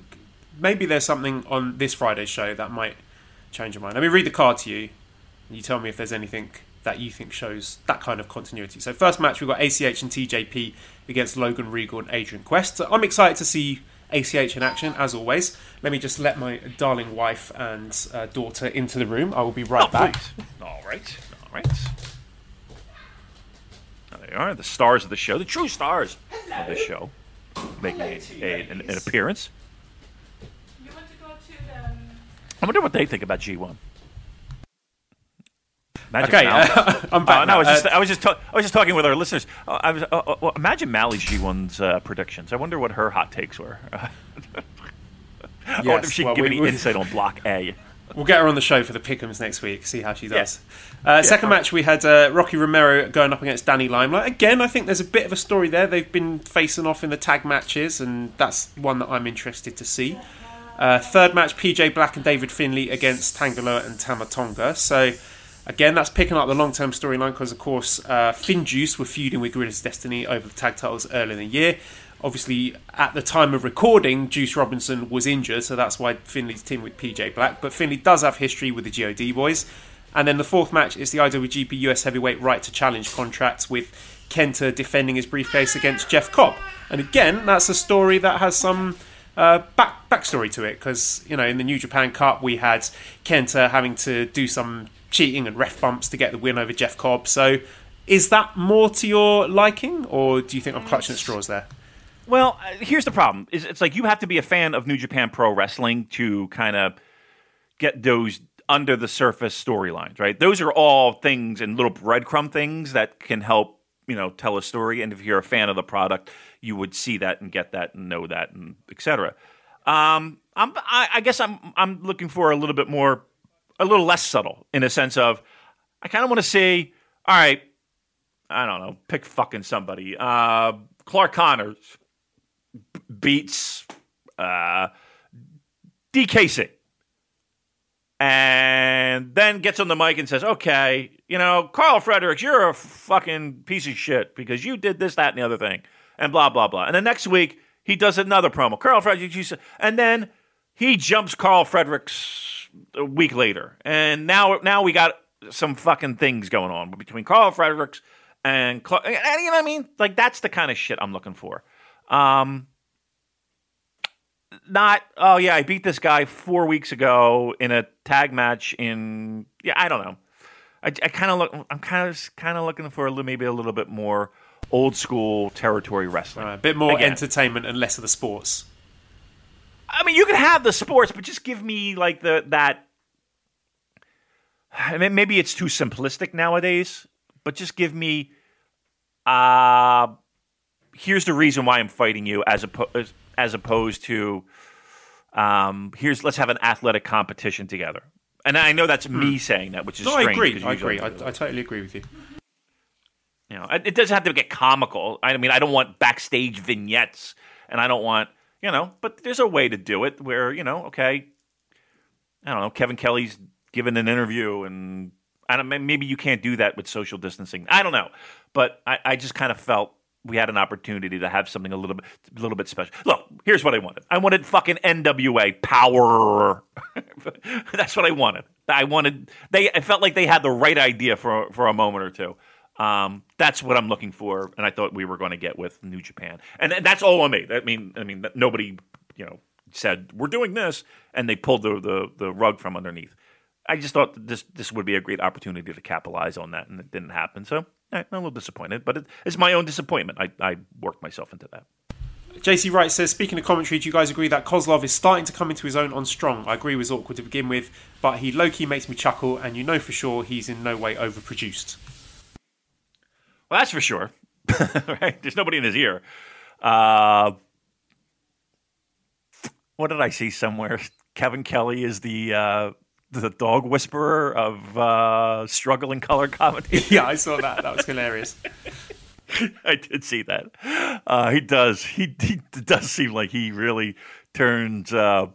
maybe there's something on this Friday's show that might change your mind. Let me read the card to you, and you tell me if there's anything that you think shows that kind of continuity. So, first match we've got ACH and TJP against Logan Riegel and Adrian Quest. So I'm excited to see ACH in action, as always. Let me just let my darling wife and uh, daughter into the room. I will be right oh, back. please. All right, all right. There they are, the stars of the show, the true stars of the show, making a, a- an, an appearance. You want to go to the. Um, I wonder what they think about G1. Magic Okay, uh, I'm back. Uh, no, I was just, I was just, ta- I was just talking with our listeners. Uh, I was, uh, uh, well, imagine Mally's G1's uh, predictions. I wonder what her hot takes were. I wonder Yes, if she well, can give we- any insight on Block A. We'll get her on the show for the Pickums next week. See how she does. Yeah. Uh, second match, we had uh, Rocky Romero going up against Danny Limelight. Again, I think there's a bit of a story there. They've been facing off in the tag matches, and that's one that I'm interested to see. Uh, third match, PJ Black and David Finlay against Tanga Loa and Tama Tonga. So, again, that's picking up the long term storyline because, of course, uh, Finjuice were feuding with Guerrillas Destiny over the tag titles earlier in the year. Obviously, at the time of recording, Juice Robinson was injured, so that's why Finlay's team with PJ Black. But Finley does have history with the GOD boys. And then the fourth match is the IWGP US Heavyweight Right to Challenge contract with Kenta defending his briefcase against Jeff Cobb. And again, that's a story that has some uh, back backstory to it because you know in the New Japan Cup we had Kenta having to do some cheating and ref bumps to get the win over Jeff Cobb. So is that more to your liking, or do you think I'm clutching at straws there? Well, uh, here's the problem: is it's like you have to be a fan of New Japan Pro Wrestling to kind of get those under the surface storylines, right? Those are all things and little breadcrumb things that can help you know tell a story. And if you're a fan of the product, you would see that and get that and know that and etc. Um, I'm, I, I guess I'm I'm looking for a little bit more, a little less subtle in a sense of I kind of want to see, all right, I don't know, pick fucking somebody. Uh, Clark Connors beats uh, DKC. And then gets on the mic and says, okay, you know, Karl Fredericks, you're a fucking piece of shit because you did this, that, and the other thing. And blah, blah, blah. And the next week, He does another promo. Karl Fredericks, and then he jumps Karl Fredericks a week later, and now now we got some fucking things going on between Karl Fredericks and, Cla- and you know what I mean. Like that's the kind of shit I'm looking for. Um, not oh yeah, I beat this guy four weeks ago in a tag match in yeah I don't know. I, I kind of look. I'm kind of kind of looking for a little, maybe a little bit more old school territory wrestling. Uh, a bit more Again. entertainment and less of the sports. I mean, you can have the sports, but just give me like the that. I mean, maybe it's too simplistic nowadays, but just give me. Uh here's the reason why I'm fighting you, as opposed as opposed to. Um, here's let's have an athletic competition together, and I know that's me saying that, which is Hmm. No, I agree. I agree. I. I totally agree with you. You know, it doesn't have to get comical. I mean, I don't want backstage vignettes, and I don't want you know. But there's a way to do it where you know, okay, I don't know. Kevin Kelly's given an interview, and I don't. Maybe you can't do that with social distancing. I don't know, but I, I just kind of felt we had an opportunity to have something a little bit, a little bit special. Look, here's what I wanted. I wanted fucking NWA power. That's what I wanted. I wanted. They. I felt like they had the right idea for for a moment or two. Um, that's what I'm looking for, and I thought we were going to get with New Japan, and that's all on me. I mean, I mean, nobody, you know, said we're doing this, and they pulled the the, the rug from underneath. I just thought this this would be a great opportunity to capitalize on that, and it didn't happen. So eh, I'm a little disappointed, but it, it's my own disappointment. I, I worked myself into that. JC Wright says, speaking of commentary, do you guys agree that Koslov is starting to come into his own on Strong? I agree was awkward to begin with, but he low key makes me chuckle, and you know for sure he's in no way overproduced. Well, that's for sure. right? There's nobody in his ear. Uh, what did I see somewhere? Kevin Kelly is the uh, the dog whisperer of uh, struggling color comedy. yeah, I saw that. That was hilarious. I did see that. Uh, he does. He, he does seem like he really turns uh,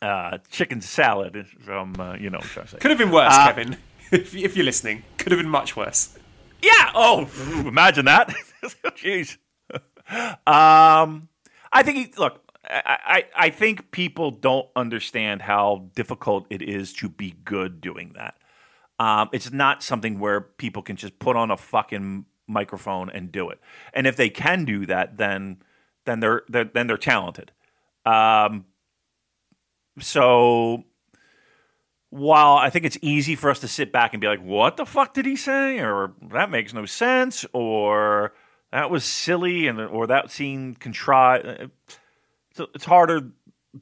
uh, chicken salad from uh, you know. What I'm trying to say. Could have been worse, Uh, Kevin. If, if you're listening, could have been much worse. Yeah. Oh, imagine that. Jeez. Um, I think he, look. I, I I think people don't understand how difficult it is to be good doing that. Um, it's not something where people can just put on a fucking microphone and do it. And if they can do that, then then they're, they're then they're talented. Um, so while I think it's easy for us to sit back and be like, "What the fuck did he say?" or "That makes no sense," or "That was silly," and or "That seemed contrived." It's, it's harder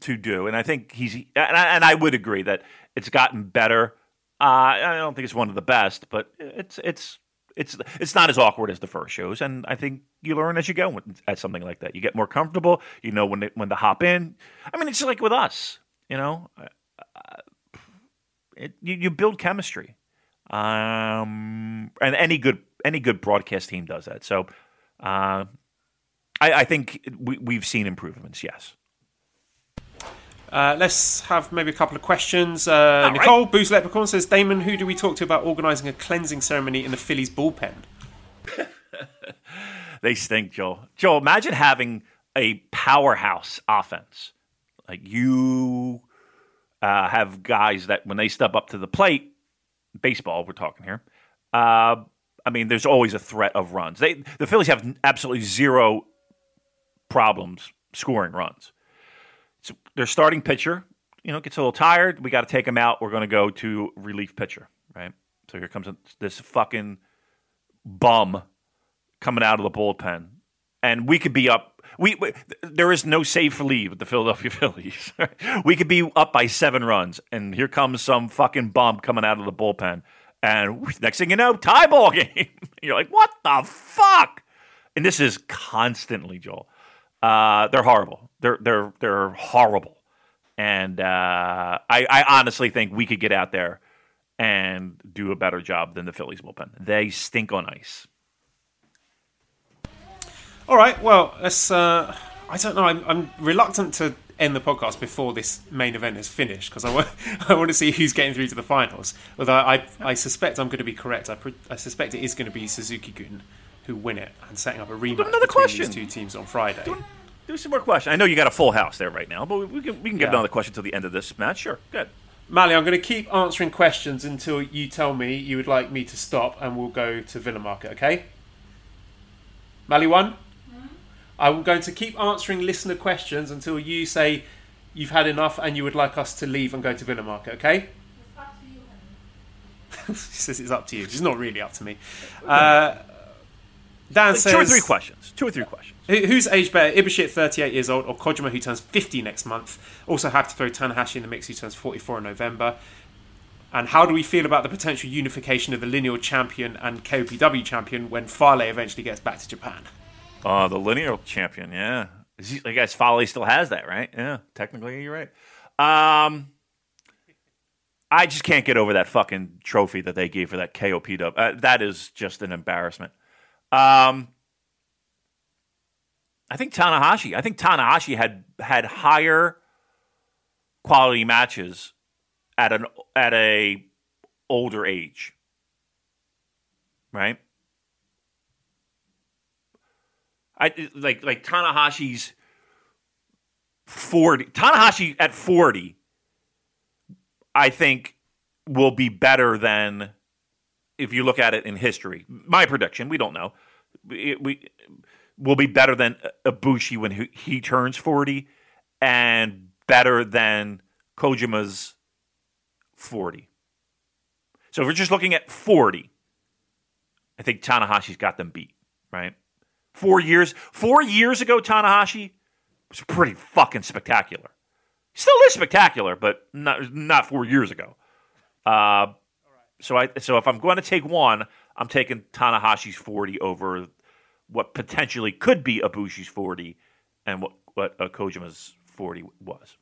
to do, and I think he's and I, and I would agree that it's gotten better. Uh, I don't think it's one of the best, but it's it's it's it's not as awkward as the first shows, and I think you learn as you go at something like that. You get more comfortable. You know when to, when to hop in. I mean, it's just like with us, you know it, you, you build chemistry. Um, and any good any good broadcast team does that. So, uh, I, I think we, we've seen improvements. Yes. Uh, let's have maybe a couple of questions. Uh, right. Nicole Boost Leprechaun says, Damon, who do we talk to about organising a cleansing ceremony in the Phillies bullpen? They stink, Joel. Joel, imagine having a powerhouse offense. Like you uh, have guys that when they step up to the plate, baseball, we're talking here. Uh, I mean, there's always a threat of runs. They the Phillies have absolutely zero problems scoring runs. So their starting pitcher, you know, gets a little tired. We got to take him out. We're going to go to relief pitcher, right? So here comes this fucking bum coming out of the bullpen, and we could be up. We, we there is no safe leave with the Philadelphia Phillies. we could be up by seven runs, and here comes some fucking bum coming out of the bullpen, and next thing you know, tie ball game. You're like, what the fuck? And this is constantly, Joel. Uh, they're horrible. They're they're they're horrible, and uh, I, I honestly think we could get out there and do a better job than the Phillies bullpen. They stink on ice. All right, well, let's. Uh, I don't know. I'm, I'm reluctant to end the podcast before this main event is finished because I want, I want to see who's getting through to the finals. Although I, I suspect I'm going to be correct. I, pre- I suspect it is going to be Suzuki Gun who win it and setting up a rematch another between question. these two teams on Friday. Do some more questions. I know you got a full house there right now, but we, we can we can get Yeah. another question till the end of this match. Sure, good. Mally, I'm going to keep answering questions until you tell me you would like me to stop, and we'll go to Villa Market. Okay? Mally one. I'm going to keep answering listener questions until you say you've had enough and you would like us to leave and go to Villa Market. Okay? It's up to you, Henry. says it's up to you. It's not really up to me. Uh, Dan Like says two or three questions. Two or three questions. Who- Who's age better, Ibushi at 38 years old or Kojima who turns 50 next month? Also have to throw Tanahashi in the mix who turns 44 in November. And how do we feel about the potential unification of the lineal champion and KOPW champion when Fale eventually gets back to Japan? Oh, the linear champion. Yeah, he- I guess Fale still has that, right? Yeah, technically you're right. Um, I just can't get over that fucking trophy that they gave for that KOPW. Uh, that is just an embarrassment. Um, I think Tanahashi. I think Tanahashi had had higher quality matches at an at a older age, right? I like like Tanahashi's forty. Tanahashi at forty, I think, will be better than if you look at it in history. My prediction. We don't know. We, we will be better than Ibushi when he, he turns forty, and better than Kojima's forty. So if we're just looking at forty, I think Tanahashi's got them beat. Right four years four years ago Tanahashi was pretty fucking spectacular. Still is spectacular, but not not four years ago. Uh, so I so if I'm going to take one, I'm taking Tanahashi's 40 over what potentially could be Ibushi's 40 and what what uh, Kojima's 40 was.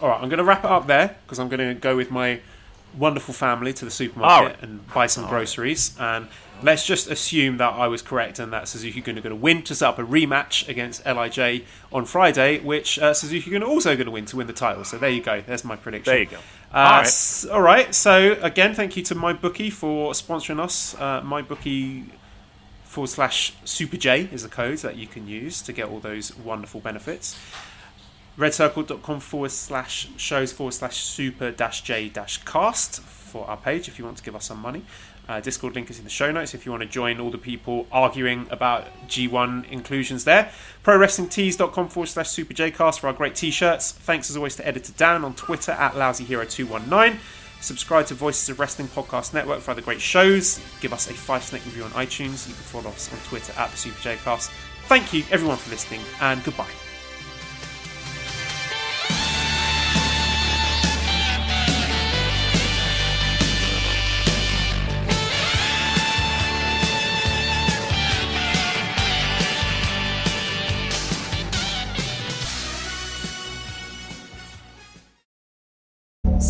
All right, I'm going to wrap it up there because I'm going to go with my wonderful family to the supermarket All right. and buy some groceries. And let's just assume that I was correct and that Suzuki Gun are going to win to set up a rematch against LIJ on Friday, which uh, Suzuki Gun are also going to win to win the title. So there you go. There's my prediction. There you go. Uh, All right. s- all right. So again, thank you to MyBookie for sponsoring us. Uh, MyBookie forward slash Super J is the code that you can use to get all those wonderful benefits redcircle.com forward slash shows forward slash super dash j dash cast for our page if you want to give us some money. Uh, Discord link is in the show notes if you want to join all the people arguing about G1 inclusions there. ProWrestlingTees.com forward slash super jcast for our great t shirts. Thanks as always to editor Dan on Twitter at LousyHero219. Subscribe to Voices of Wrestling Podcast Network for other great shows. Give us a five snake review on iTunes. You can follow us on Twitter at the Super Jcast. Thank you everyone for listening and goodbye.